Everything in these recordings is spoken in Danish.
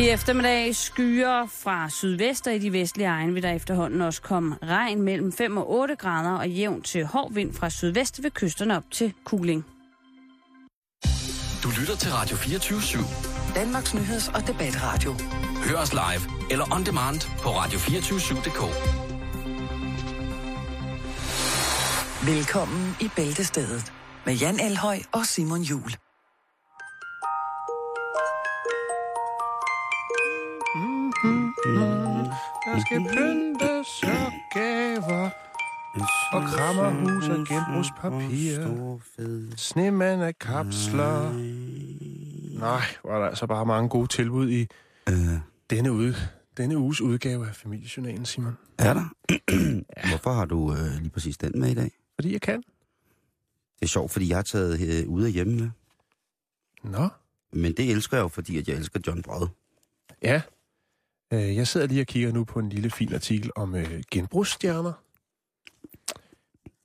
I eftermiddag skyer fra sydvest og i de vestlige egne vil der efterhånden også komme regn mellem 5 og 8 grader og jævn til hård vind fra sydvest ved kysterne op til Kuling. Du lytter til Radio 24 /7. Danmarks nyheds- og debatradio. Hør os live eller on demand på radio247.dk. Velkommen i Bæltestedet med Jan Elhøj og Simon Jul. Der skal pyntes og gaver og krammerhus af genbrugspapir. Snemand af kapsler. Nej, var der altså bare mange gode tilbud i Øh, denne, uge, denne uges udgave af Familiejournalen, Simon. er der? Hvorfor har du øh, lige præcis den med i dag? Fordi jeg kan. Det er sjovt, fordi jeg har taget øh, ude af hjemme med. Nå, Men det elsker jeg jo, fordi at jeg elsker John Brod. ja. Øh, Jeg sidder lige og kigger nu på en lille fin artikel om øh, genbrugsstjerner.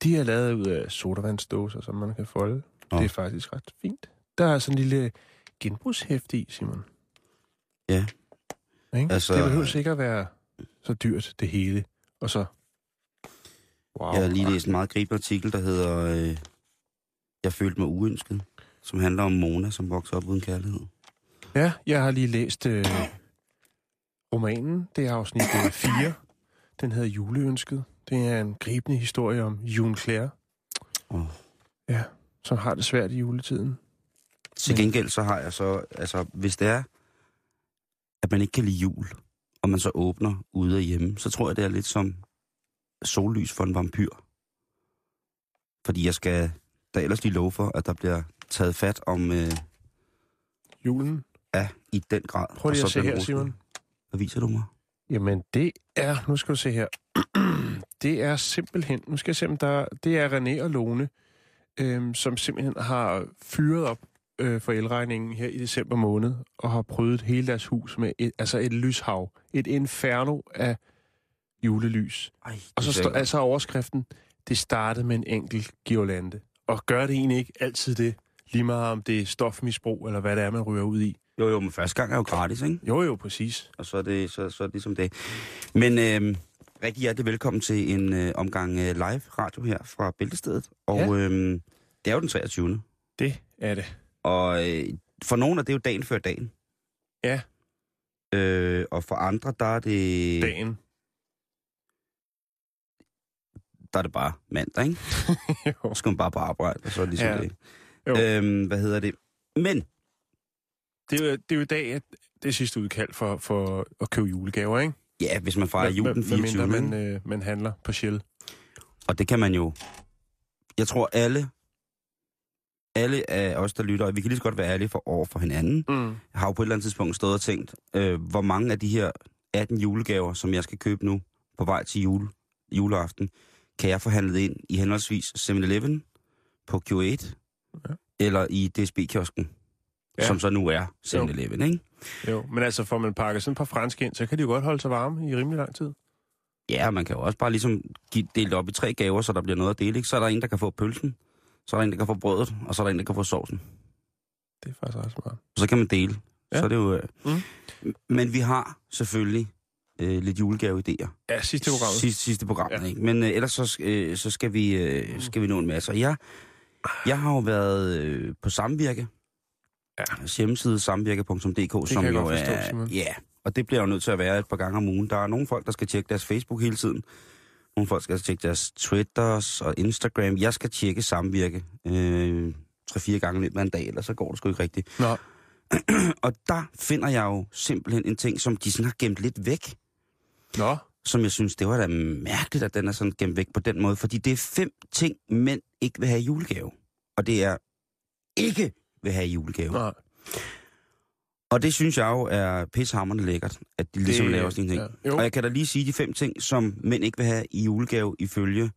De er lavet ud af sodavandsdåser, som man kan folde. Nå. Det er faktisk ret fint. Der er sådan en lille genbrugshæfte i, Simon. Ja. Ikke? Altså, det behøver sikkert være så dyrt, det hele. Og så... Wow. Jeg har lige læst en meget gribende artikel, der hedder øh, Jeg følte mig uønsket, som handler om Mona, som vokser op uden kærlighed. Ja, jeg har lige læst øh, romanen. Det er afsnit 4. Den hedder Juleønsket. Det er en gribende historie om June Claire, Oh. ja, som har det svært i juletiden. Til gengæld så har jeg så, altså hvis det er, at man ikke kan lide jul, og man så åbner ude af hjemme, så tror jeg, det er lidt som sollys for en vampyr. Fordi jeg skal da ellers lige love for, at der bliver taget fat om, øh, Julen. ja, i den grad. Prøv lige så at se her, Simon. Hvad viser du mig? Jamen, det er... Nu skal du se her. det er simpelthen... Nu skal jeg se, om der... Det er René og Lone, øhm, som simpelthen har fyret op øh, for elregningen her i december måned, og har prøvet hele deres hus med et, altså et lyshav. Et inferno af julelys. Ej, Og så står altså overskriften, det startede med en enkelt girlande. Og gør det egentlig ikke altid det, lige meget om det er stofmisbrug, eller hvad det er, man ryger ud i. Jo, jo, men første gang er jo gratis, ikke? Jo, jo, præcis. Og så er det, så, så er det ligesom det. Men øh, rigtig hjertelig velkommen til en øh, omgang øh, live radio her fra Bæltestedet. Og Ja. øh, det er jo den 23. Det er det. Og øh, for nogle er det jo dagen før dagen. Ja. Øh, og for andre, der er det, Dagen. der er det bare mandag, ikke? jo. Så skal man bare på arbejde, og så er det ligesom ja. det. Jo. Øhm, hvad hedder det? Men, Det er, jo, det er jo i dag, at det er sidste udkald for, for at købe julegaver, ikke? ja, hvis man fejrer jul den Med- 24. Medmindre ikke? man, øh, man handler på Shell. Og det kan man jo... Jeg tror, alle, alle af os, der lytter, og vi kan lige så godt være ærlige for over for hinanden, Mm. har jo på et eller andet tidspunkt stået og tænkt, øh, hvor mange af de her 18 julegaver, som jeg skal købe nu på vej til jule, juleaften, kan jeg få handlet ind i henholdsvis 7-Eleven, på Q8, Ja. eller i DSB-kiosken, Ja. som så nu er 7-Eleven, ikke? Jo, men altså får man pakket sådan et par franske ind, så kan de jo godt holde sig varme i rimelig lang tid. Ja, man kan jo også bare ligesom give, dele det op i tre gaver, så der bliver noget at dele, ikke? Så er der en, der kan få pølsen, så er der en, der kan få brødet, og så er der en, der kan få sovsen. Det er faktisk ret smart. Og så kan man dele. Ja. Så er det jo... Øh... Mm. Men vi har selvfølgelig øh, lidt julegave-idéer. Ja, sidste program. Sidste, sidste program, ja. ikke? Men øh, ellers så, øh, så skal, vi, øh, skal vi nå en masse. Og jeg, jeg har jo været øh, på Samvirke. Ja. Hjemmeside samvirke.dk, som jo forstå, er... Simon. Ja, og det bliver jo nødt til at være et par gange om ugen. Der er nogle folk, der skal tjekke deres Facebook hele tiden. Nogle folk skal tjekke deres Twitters og Instagram. Jeg skal tjekke Samvirke øh, 3-4 gange løbet af en dag, ellers så går det sgu ikke rigtigt. Nå, Og der finder jeg jo simpelthen en ting, som de sådan har gemt lidt væk nå. Som jeg synes, det var da mærkeligt, at den er sådan gemt væk på den måde. Fordi det er fem ting, mænd ikke vil have i julegave. Og det er ikke vil have i julegave. Nå. Og det synes jeg jo er pishammerende lækkert, at de ligesom Det- laver sådan en ting. ja. Jo. Og jeg kan da lige sige de fem ting, som mænd ikke vil have i julegave ifølge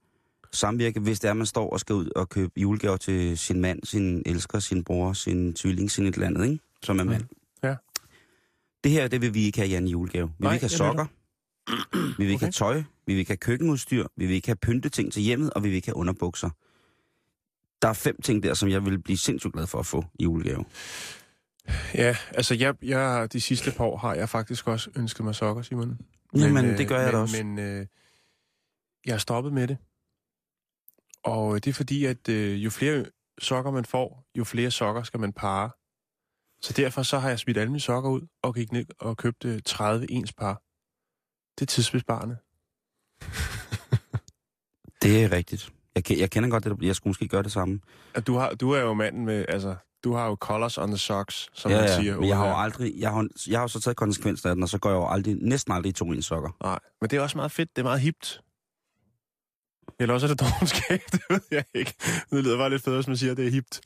samvirke, hvis det er, man står og skal ud og købe julegaver til sin mand, sin elsker, sin bror, sin tvilling, sin et eller andet, ikke? som er mand. Ja. Det her, det vil vi ikke have, i julegave. Vi Nej, vil ikke have sokker. Vi vil ikke Okay. have tøj. Vi vil ikke have køkkenudstyr. Vi vil ikke have pynteting til hjemmet, og vi vil ikke have underbukser. Der er fem ting der, som jeg vil blive sindssygt glad for at få i julegave. Ja, altså jeg, jeg, de sidste par år har jeg faktisk også ønsket mig sokker, Simon. Jamen, øh, det gør jeg men, da også. Men øh, jeg er stoppet med det. Og det er fordi, at øh, jo flere sokker man får, jo flere sokker skal man pare. Så derfor så har jeg smidt alle mine sokker ud og gik ned og købte 30 ens par. Det er tidsbesparende. Det er rigtigt. Jeg, jeg kender godt det, jeg skulle måske gøre det samme. At du, har, du er jo manden med, altså, du har jo colors on the socks, som ja, man ja, siger. men jeg har jo aldrig, jeg har, jeg har jo så taget konsekvensen af den, og så går jeg jo aldrig, næsten aldrig i to ens sokker. Nej, men det er også meget fedt. Det er meget hipt. Eller også er det dogenskab, det ved jeg ikke. Det lyder bare lidt federe, hvis man siger, at det er hipt.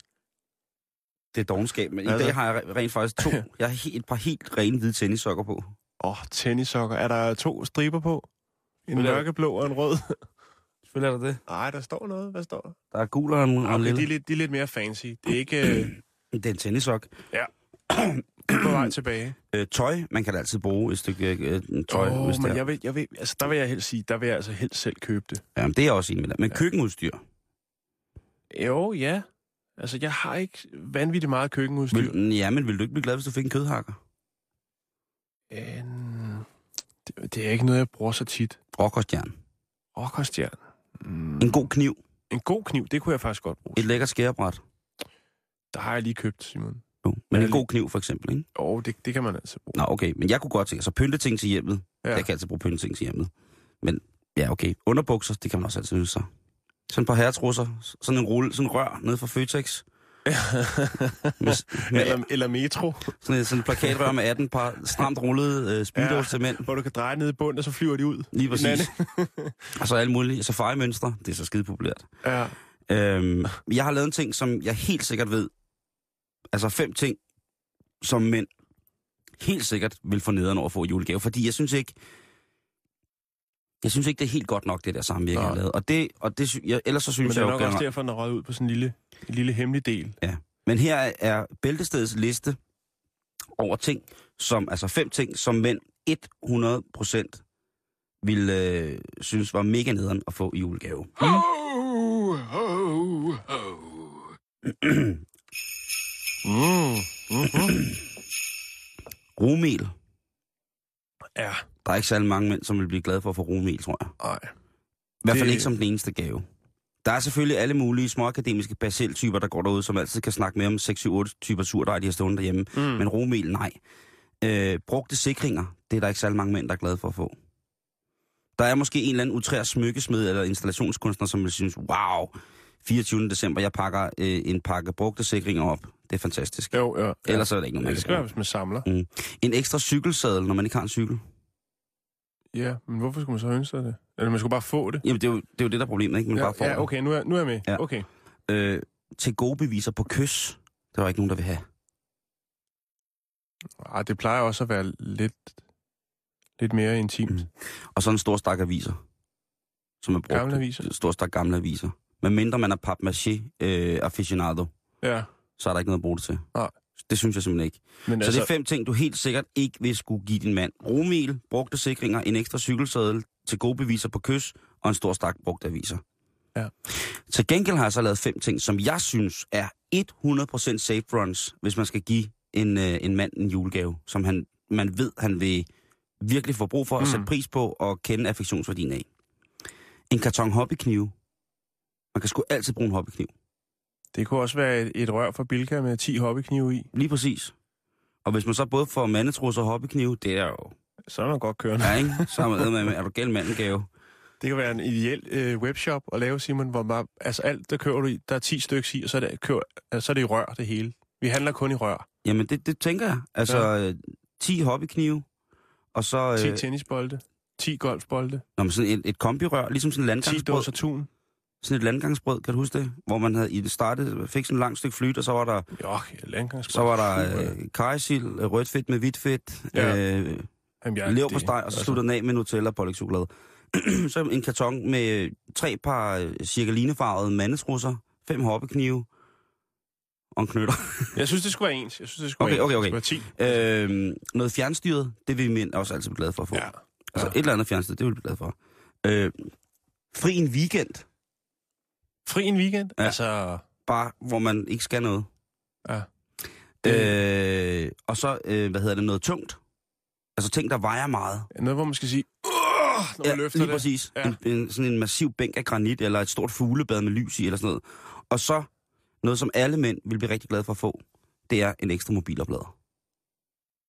Det er dogenskab, men Altså- i dag har jeg re- rent faktisk to. Jeg har et par helt rene hvide tennissokker på. Åh, oh, tennissokker. Er der to striber på? En mørkeblå og en rød? Selvfølgelig er der det. Nej, der står noget. Hvad står der? Der er gul og en, og en Okay, de, er lille. lidt, de er lidt mere fancy. Det er ikke øh, Det er en tennissok. på vej tilbage. Øh, tøj, man kan da altid bruge et stykke øh, tøj, Åh, hvis det men er. jeg vil, jeg vil, altså, der vil jeg helst sige, der vil jeg altså helst selv købe det. Jamen, det er jeg også enig med dig. Men køkkenudstyr, Jo, ja. Altså, jeg har ikke vanvittigt meget køkkenudstyr. vil, ja, men vil du ikke blive glad, hvis du fik en kødhakker? En, det, det er ikke noget, jeg bruger så tit. Rockerstjern. Rockerstjern. Mm. En god kniv. En god kniv, det kunne jeg faktisk godt bruge. Et lækkert skærebræt. Der har jeg lige købt, Simon. Jo. Men en god kniv, for eksempel, ikke? Jo, det, det kan man altså bruge. Nå, okay. Men jeg kunne godt tænke, så pynteting til hjemmet. Ja. Jeg kan altid bruge pynteting til hjemmet. Men ja, okay. Underbukser, det kan man også altid ønske sig. Sådan et par herretrusser, sådan en rulle, sådan en rør nede fra Føtex. Med, med eller, eller metro, sådan, sådan et plakatrør med 18 par stramt rullede øh, speedos Ja. til mænd. hvor du kan dreje ned i bunden, og så flyver de ud. Lige præcis. Og så alle mulige safari-mønstre. Det er så skide populært. Ja. Øhm, jeg har lavet en ting, som jeg helt sikkert ved. Altså fem ting, som mænd helt sikkert vil få nederen over at få julegave. Fordi jeg synes ikke, jeg synes ikke, det er helt godt nok, det der samvirke, jeg har lavet. Og, det, og det, jeg, ellers så Men synes det er jeg nok også derfor, den er røget ud på sådan en lille, en lille hemmelig del. Men her er Bæltestedets liste over ting, som, altså fem ting, som mænd 100% ville øh, synes var mega nederen at få i julegave. Mm. Mm-hmm. Rumel. Ja, Der er ikke særlig mange mænd, som vil blive glade for at få rumel, tror jeg. nej. I hvert fald Det- ikke som den eneste gave. Der er selvfølgelig alle mulige småakademiske basiltyper, der går derud, som altid kan snakke med om 6-7-8 typer surdej, de har stående derhjemme. Mm. Men romel, nej. Øh, brugte sikringer, det er der ikke særlig mange mænd, der er glade for at få. Der er måske en eller anden utrær smykkesmed eller installationskunstner, som vil synes, wow, 24. december, jeg pakker øh, en pakke brugte sikringer op. Det er fantastisk. Jo, ja. Ellers er det ikke noget, ja, man det kan skal være, hvis man samler. En ekstra cykelsadel, når man ikke har en cykel. Ja, men hvorfor skulle man så ønske det? Eller man skulle bare få det? Jamen, det er jo det, er jo det der er problemet, ikke? Man ja, bare får ja, det. okay, nu er, nu er jeg med. Ja. Okay. øh, til gode beviser på kys. Det var ikke nogen, der vil have. Ah, det plejer også at være lidt, lidt mere intimt. Mm. Og så en stor stak aviser. Som er brugt. Gamle aviser? En stor stak gamle aviser. Men mindre man er papmaché øh, aficionado, Ja, så er der ikke noget at bruge det til. Nej. Det synes jeg simpelthen ikke. men Så altså, det er fem ting, du helt sikkert ikke vil skulle give din mand. Romel, brugte sikringer, en ekstra cykelsadel til gode beviser på kys, og en stor stak brugte aviser. Ja. Til gengæld har jeg så lavet fem ting, som jeg synes er 100% safe runs, hvis man skal give en, øh, en mand en julegave, som han, man ved, han vil virkelig få brug for at Mm. sætte pris på og kende affektionsværdien af. En karton hobbyknive. Man kan sgu altid bruge en hobbykniv. Det kunne også være et, et rør fra Bilka med 10 hobbyknive i. Lige præcis. Og hvis man så både får mandetrusser og hobbyknive, det er jo... Så er man godt kørende. Ja, ikke? Så er man med, er du gæld mandengave. Det kan være en ideel øh, webshop at lave, Simon, hvor man, altså alt, der kører du i, der er 10 stykker i, og så er, det, kører, altså, så er det i rør, det hele. Vi handler kun i rør. Jamen, det, det tænker jeg. Altså, ja. 10 hobbyknive, og så 10 øh, tennisbolde, 10 golfbolde, nå, men sådan et, et kombirør, ligesom sådan 10 landgangsbrød. dåser tun. Sådan et landgangsbrød, kan du huske det? Hvor man havde i det startede, fik sådan et langt stykke flyt, og så var der, Jo, landgangsbrød. så var der øh, kajsild, øh, rødt fedt med hvidt fedt, Ja. øh, lever på steg, og så altså, sluttede den af med Nutella og pålægtschokolade. så en karton med øh, tre par øh, cirka linefarvede mandetrusser, fem hobbyknive og en knytter. Jeg synes, det skulle være ens. Jeg synes, det skulle Okay, være okay, ens. Det skulle være 10. Øhm, noget fjernstyret, det vil mænd også altid blive glade for at få. Ja. Altså Ja. et eller andet fjernstyret, det vil vi blive glade for. Øh, fri en weekend, Fri en weekend? Ja. Altså, bare hvor man ikke skal noget. Ja. Øh, og så, øh, hvad hedder det, noget tungt. Altså ting, der vejer meget. Noget, hvor man skal sige, når man Ja, løfter lige det. præcis. Ja. En, en, sådan en massiv bænk af granit, eller et stort fuglebad med lys i, eller sådan noget. Og så noget, som alle mænd vil blive rigtig glade for at få, det er en ekstra mobiloplader.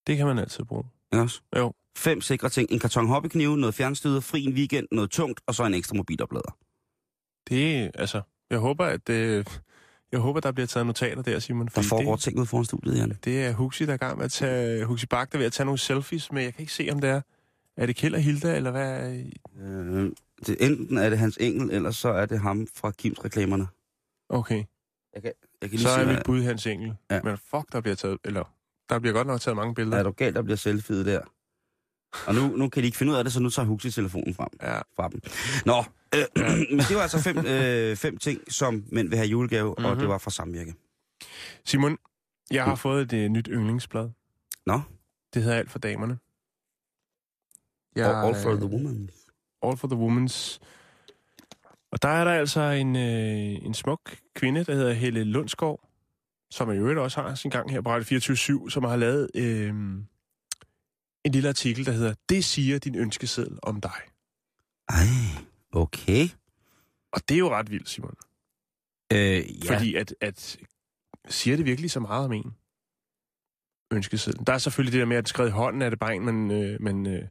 Det kan man altid bruge. Ikke også? Jo. Fem sikre ting. En karton hobbyknive, noget fjernstyder, fri en weekend, noget tungt, og så en ekstra mobiloplader. Det altså, jeg håber, at øh, jeg håber, der bliver taget notater der, Simon. Der foregår det, ting ud foran studiet, Jan. det er Huxi, der er gang med at tage, Huxi Bak, der er ved at tage nogle selfies, men jeg kan ikke se, om det er. Er det Kjeld og Hilda, eller hvad? er- Øh, det, enten er det hans engel, eller så er det ham fra Kims reklamerne. Okay, Jeg kan lige så se, er mit bud Hans Engel. Ja. Men fuck, der bliver taget, eller der bliver godt nok taget mange billeder. Er du galt, der bliver selfie'et der? Og nu, nu kan de ikke finde ud af det, så nu tager Huxi telefonen frem Ja, fra dem. Nå, øh, men det var altså fem, øh, fem ting, som mænd vil have julegave, mm-hmm. og Mhm. det var fra samvirke. Simon, jeg har Mm. fået et øh, nyt yndlingsblad. Nå, Det hedder Alt for damerne. ja, all for øh, the woman. All for the Women's. Og der er der altså en, øh, en smuk kvinde, der hedder Helle Lundsgaard, som i øvrigt også har sin gang her på Radio 24 som har lavet øh, en lille artikel, der hedder Det siger din ønskeseddel om dig. Ej, okay. Og det er jo ret vildt, Simon. Øh, Ja. Fordi at, at siger det virkelig så meget om en? Ønskesedlen. Der er selvfølgelig det der med, at skrevet i hånden er det bare en, man, øh, man, øh,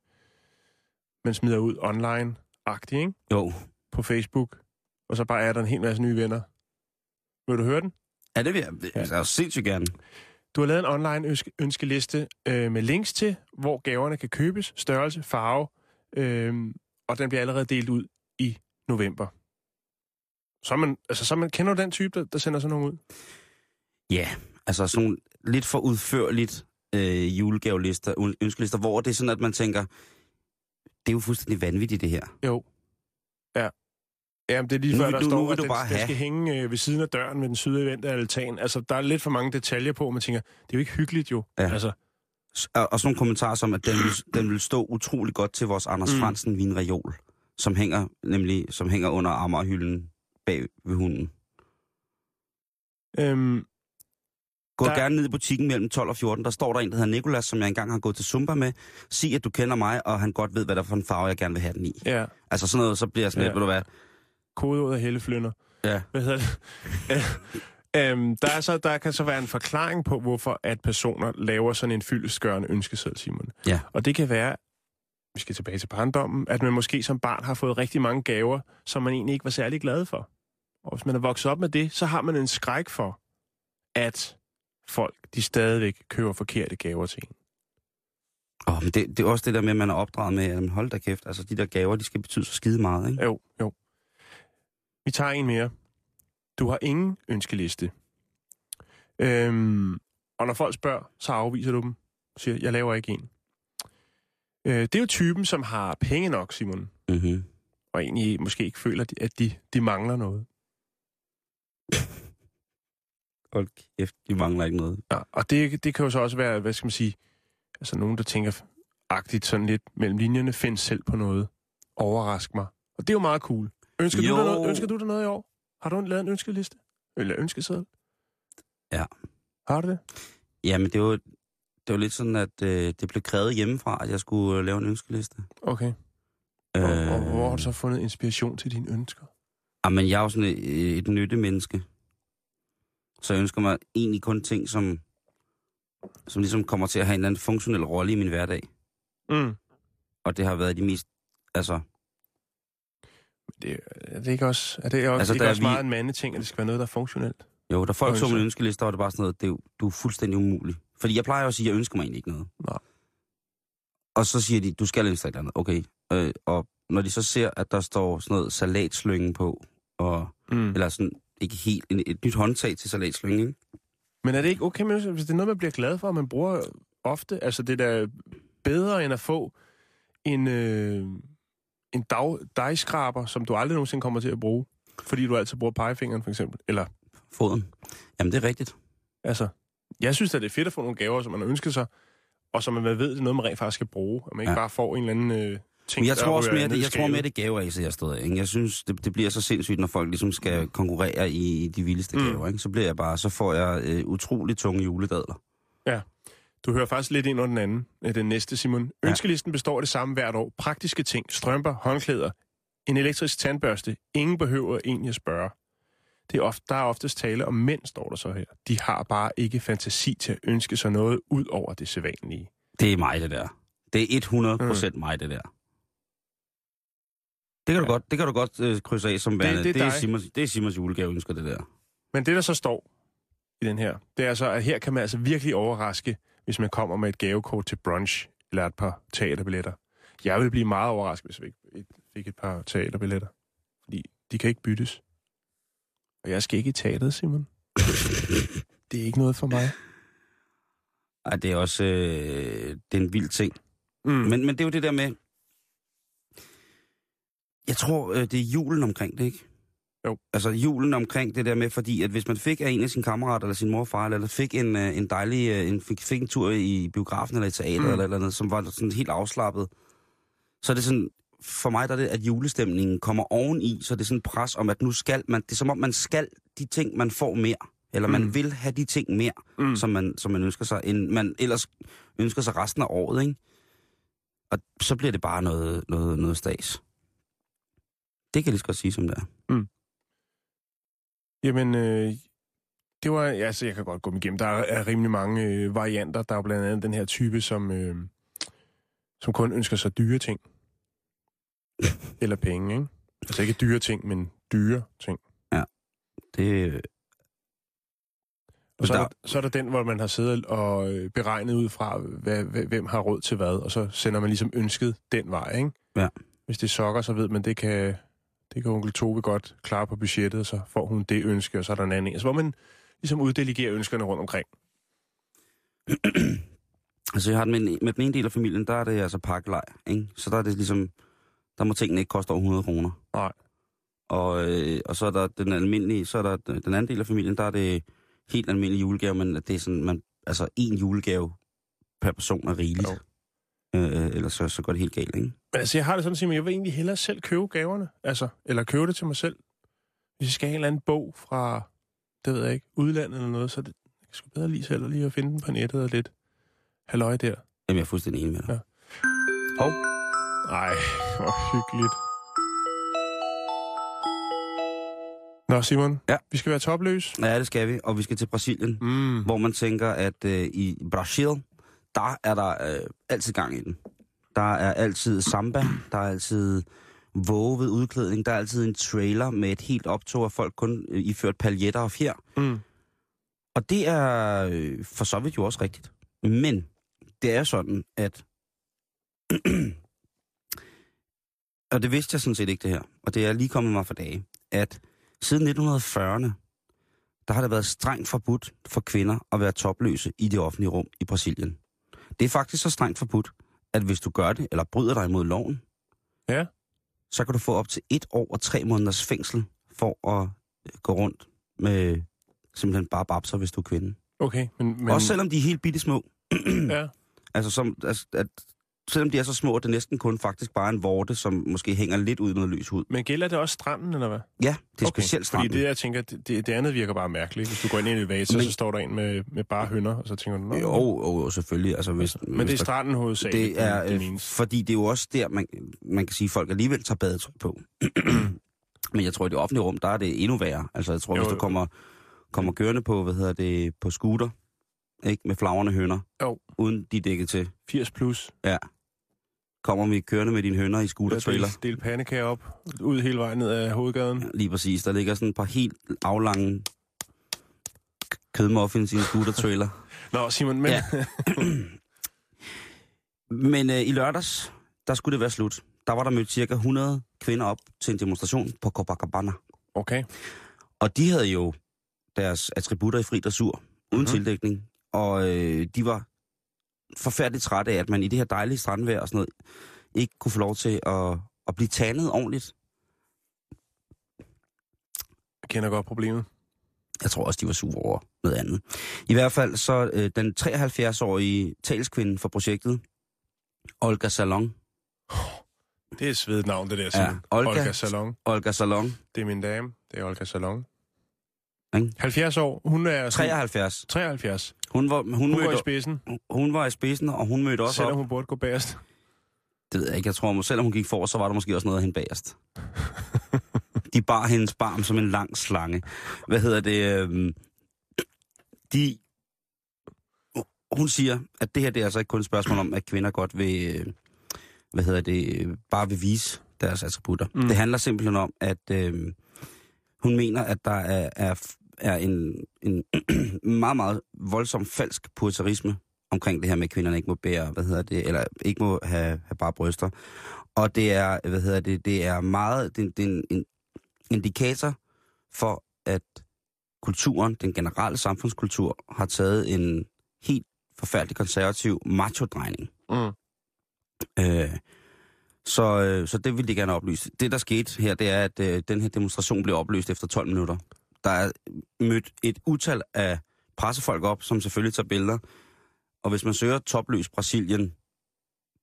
man smider ud online-agtigt, ikke? jo. På Facebook. Og så bare er der en hel masse nye venner. Vil du høre den? Ja, det vil jeg. Ja. jeg er sindssygt gerne. Du har lavet en online ønske, ønskeliste øh, med links til, hvor gaverne kan købes, størrelse, farve, øh, og den bliver allerede delt ud november. Så man, altså, så er man, kender den type, der, der sender sådan nogle ud? Ja, altså sådan lidt for udførligt øh, julegavelister, øn- ønskelister, hvor det er sådan, at man tænker, det er jo fuldstændig vanvittigt, det her. Jo. Ja. Jamen, det er lige Nu før, der du- nu står, vil at den, bare den skal hænge øh, ved siden af døren med den af altan. Altså, der er lidt for mange detaljer på, og man tænker, det er jo ikke hyggeligt jo. Ja. Altså, Og, og sådan nogle kommentarer som, at den vil, den vil stå utrolig godt til vores Anders mm. Fransen vinreol, som hænger, nemlig, som hænger under Amagerhylden bag ved hunden. øhm, Gå Der- gerne ned i butikken mellem 12 og 14. Der står der en, der hedder Nikolas, som jeg engang har gået til Zumba med. Sig, at du kender mig, og han godt ved, hvad der er for en farve, jeg gerne vil have den i. ja, Altså sådan noget, så bliver jeg sådan Ja. lidt, ved du hvad? kodeordet af helleflynder. Ja. Hvad hedder det? øhm, der, er så, der kan så være en forklaring på, hvorfor at personer laver sådan en fyldestgørende ønskeseddel, Simon. Ja. Og det kan være, vi skal tilbage til barndommen, at man måske som barn har fået rigtig mange gaver, som man egentlig ikke var særlig glad for. Og hvis man er vokset op med det, så har man en skræk for, at folk, de stadigvæk køber forkerte gaver til en. Oh, men det, det er også det der med, at man er opdraget med, at hold da kæft, altså de der gaver, de skal betyde så skide meget, ikke? Jo, jo. Vi tager en mere. Du har ingen ønskeliste. Øhm, og når folk spørger, så afviser du dem. Siger, jeg laver ikke en. Øh, det er jo typen, som har penge nok, Simon. Mm-hmm. Og egentlig måske ikke føler, at de, de mangler noget. Hold kæft, de mangler ikke noget. Ja, og det, det kan jo så også være, hvad skal man sige, altså nogen, der tænker agtigt sådan lidt mellem linjerne, find selv på noget. Overrask mig. Og det er jo meget cool. Ønsker, du Jo. dig, noget, ønsker du dig noget i år? Har du lavet en ønskeliste? Eller ønskeseddel? Ja. Har du det? Ja, men det var, det var lidt sådan, at øh, det blev krævet hjemmefra, at jeg skulle øh, lave en ønskeliste. Okay. Og, og hvor har du så fundet inspiration til dine ønsker? Ah, men jeg er jo sådan et, et nyttemenneske. Så jeg ønsker mig egentlig kun ting, som, som ligesom kommer til at have en eller anden funktionel rolle i min hverdag. Mm. Og det har været de mest... Altså, Det, er det ikke også, er det også, Altså, altså, ikke der er også vi- meget en mandeting, at det skal være noget, der er funktionelt? jo, da folk så min ønskeliste, der var det bare sådan noget, det er du er fuldstændig umulig. Fordi jeg plejer jo at sige, at jeg ønsker mig egentlig ikke noget. Nej. Og så siger de, du skal ønske dig et eller andet. Okay. Øh, og når de så ser, at der står sådan noget salatslyngen på, og, Mm. eller sådan, ikke helt, en, et nyt håndtag til salatslyngen, ikke? Men er det ikke okay, hvis det er noget, man bliver glad for, og man bruger ofte? Altså, det er da bedre end at få en, øh, en dag, dejskraber, som du aldrig nogensinde kommer til at bruge, fordi du altid bruger pegefingeren, for eksempel. Eller, Foden. Jamen, det er rigtigt. altså, jeg synes at det er fedt at få nogle gaver, som man har ønsket sig, og som man ved, det er noget, man rent faktisk skal bruge, og man ikke Ja. bare får en eller anden øh, ting, Men jeg tror også mere, det, jeg tror mere, det er gaver af, så jeg stod ikke? Jeg synes, det, det, bliver så sindssygt, når folk ligesom skal konkurrere i, i de vildeste Mm. gaver, ikke? Så bliver jeg bare, så får jeg øh, utrolig tunge juledadler. Du hører faktisk lidt ind under den anden, øh, den næste, Simon. Ja. Ønskelisten består af det samme hvert år. Praktiske ting, strømper, håndklæder, en elektrisk tandbørste. Ingen behøver egentlig at spørge. Det er ofte, der er oftest tale om mænd, står der så her. De har bare ikke fantasi til at ønske sig noget ud over det sædvanlige. Det er mig, det der. Det er 100 procent mm. mig, det der. Det kan du Ja. godt, det kan du godt øh, krydse af som værende. det er det, er. Simons, det er Simons julegave, ønsker det der. Men det, der så står i den her, det er så, at her kan man altså virkelig overraske, hvis man kommer med et gavekort til brunch eller et par teaterbilletter. Jeg vil blive meget overrasket, hvis vi ikke fik et par teaterbilletter. Fordi de kan ikke byttes. Og jeg skal ikke i teateret, Simon. Det er ikke noget for mig. Ej, det er også øh, det er en vild ting. Mm. Men, Men, det er jo det der med... Jeg tror, øh, det er julen omkring det, ikke? Jo. Altså julen omkring det der med, fordi at hvis man fik af en af sine kammerater, eller sin mor og far, eller fik en, øh, en dejlig, øh, en, fik, fik en tur i biografen eller i teater, Mm. eller, eller andet, som var sådan helt afslappet, så er det sådan, for mig der er det, at julestemningen kommer oveni, så det er sådan pres om, at nu skal man, det er som om man skal de ting, man får mere, eller man Mm. vil have de ting mere, mm. som, man, som man ønsker sig, end man ellers ønsker sig resten af året, ikke? Og så bliver det bare noget, noget, noget stas. Det kan jeg lige så godt sige, som det er. Jamen, øh, det var, altså, jeg kan godt gå dem igennem. Der er, rimelig mange øh, varianter. Der er blandt andet den her type, som, øh, som kun ønsker sig dyre ting. Eller penge, ikke? Altså ikke dyre ting, men dyre ting. Det, Og så er, Der- der, så er der den, hvor man har siddet og øh, beregnet ud fra, hvad, hvem har råd til hvad, og så sender man ligesom ønsket den vej, ikke? Ja. Hvis det er sokker, så ved man, det kan, det kan onkel Tove godt klare på budgettet, og så får hun det ønske, og så er der en anden. en. Altså hvor man ligesom uddelegerer ønskerne rundt omkring. altså, jeg har med, med den ene del af familien, der er det altså pakkelej, ikke? Så der er det ligesom, der må tingene ikke koste over 100 kroner. Nej. Og, øh, og så er der den almindelige, så er der den anden del af familien, der er det helt almindelig julegave, men det er sådan, man, altså en julegave per person er rigeligt. Jo. Øh, ellers så, så går det helt galt, ikke? Men altså, jeg har det sådan, at jeg vil egentlig hellere selv købe gaverne. Altså, eller købe det til mig selv. Hvis jeg skal have en eller anden bog fra, det ved jeg ikke, udlandet eller noget, så det, jeg skulle bedre lige selv lige at finde den på nettet og lidt halløj der. Jamen, jeg er fuldstændig enig med dig. Ja. Og Ej, hvor hyggeligt. Nå, Simon. Ja. Vi skal være topløs. ja, det skal vi, og vi skal til Brasilien, Mm. hvor man tænker, at øh, i Brasil, der er der øh, altid gang i den. Der er altid samba, der er altid våget udklædning, der er altid en trailer med et helt optog af folk kun øh, iført paljetter og fjer. Mm. Og det er øh, for så vidt jo også rigtigt. Men det er sådan, at... og det vidste jeg sådan set ikke det her, og det er lige kommet mig for dage, at siden 1940'erne, der har det været strengt forbudt for kvinder at være topløse i det offentlige rum i Brasilien. Det er faktisk så strengt forbudt, at hvis du gør det, eller bryder dig imod loven, Ja. så kan du få op til et år og tre måneders fængsel for at øh, gå rundt med simpelthen bare babser, hvis du er kvinde. Okay, men... men Men... Også selvom de er helt bitte små. Ja. Altså, som, altså at, selvom de er så små, at det næsten kun faktisk bare er en vorte, som måske hænger lidt ud noget lys hud. Men gælder det også stranden, eller hvad? Ja, det er okay, specielt stranden. Fordi det, jeg tænker, det, det, det andet virker bare mærkeligt. Hvis du går ind i en elevator, Men- så står der en med, med bare hønder, og så tænker du, Jo, jo, jo, selvfølgelig. Altså, hvis, Men det hvis er der- stranden hovedsageligt, det er, det øh, menes. fordi det er jo også der, man, man kan sige, at folk alligevel tager badetøj på. Men jeg tror, i det offentlige rum, der er det endnu værre. Altså, jeg tror, Jo, hvis du kommer, kommer kørende på, hvad hedder det, på scooter, ikke, med flagrende hønder, Jo. uden de er dækket til, 80 plus. Kommer vi kørende med dine hønder i scooter-trailer. Del, del pandekager op, ud hele vejen ned ad hovedgaden. Ja, lige præcis. Der ligger sådan et par helt aflange kødmuffins i en scooter-trailer. Nå, Simon, men... Ja. Men øh, i lørdags, der skulle det være slut. Der var der mødt cirka 100 kvinder op til en demonstration på Copacabana. Okay. Og de havde jo deres attributter i fri dressur, uden Mhm. mm-hmm. tildækning. Og øh, de var forfærdeligt trætte af, at man i det her dejlige strandvejr og sådan noget, ikke kunne få lov til at, at blive tandet ordentligt. Jeg kender godt problemet. Jeg tror også, de var sure over noget andet. I hvert fald så øh, den 73-årige talskvinde for projektet, Olga Salon. Det er et svedigt navn, det der, Simon. Ja, Olga. Olga Salon. Olga Salon, Det er min dame. Det er Olga Salon. Ikke? 70 år. Hun er... sådan- 73. 73. Hun var, hun, Hun går i mødte, spidsen, hun var i spidsen, og hun mødte også selvom op. hun burde gå bagerst. Det ved jeg ikke. Jeg tror, selvom hun gik for, så var der måske også noget af hende bagerst. De bar hendes barm som en lang slange. Hvad hedder det? øhm, De... Hun siger, at det her det er altså ikke kun et spørgsmål om, at kvinder godt vil, øh, hvad hedder det, øh, bare vil vise deres attributter. Mm. Det handler simpelthen om, at øh, hun mener, at der er, er, er en, en meget, meget voldsom falsk puritarisme omkring det her med, at kvinderne ikke må bære, hvad hedder det, eller ikke må have, have bare bryster. Og det er, hvad hedder det, det er meget, det, det er en, en indikator for, at kulturen, den generelle samfundskultur, har taget en helt forfærdelig konservativ macho-drejning. Mm. Øh, så, øh, så det vil de gerne oplyse. Det, der skete her, det er, at øh, den her demonstration blev opløst efter 12 minutter. Der er mødt et utal af pressefolk op, som selvfølgelig tager billeder. Og hvis man søger topløs Brasilien,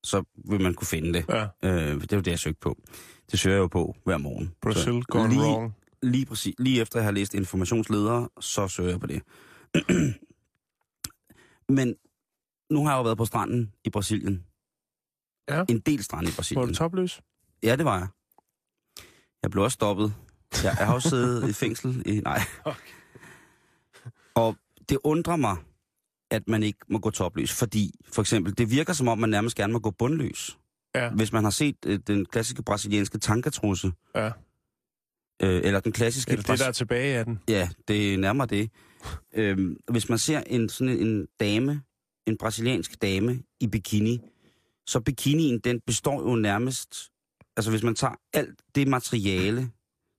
så vil man kunne finde det. Ja, Øh, det er jo det, jeg søgte på. Det søger jeg jo på hver morgen. Brazil Så gone lige, wrong. Lige, præcis, lige efter jeg har læst informationsledere, så søger jeg på det. Men nu har jeg jo været på stranden i Brasilien. Ja. En del strand i Var Brasilien. du topløs? Ja, det var jeg. Jeg blev også stoppet. Jeg, jeg har også siddet i fængsel. I, nej. Okay. Og det undrer mig, at man ikke må gå topløs, fordi for eksempel, det virker som om, man nærmest gerne må gå bundløs. Ja. Hvis man har set øh, den klassiske brasilianske tankatrusse, Ja. øh, eller den klassiske... Eller det, der er tilbage af den. Ja, det er nærmere det. Øhm, hvis man ser en sådan en, en dame, en brasiliansk dame i bikini, så bikinien, den består jo nærmest... Altså hvis man tager alt det materiale,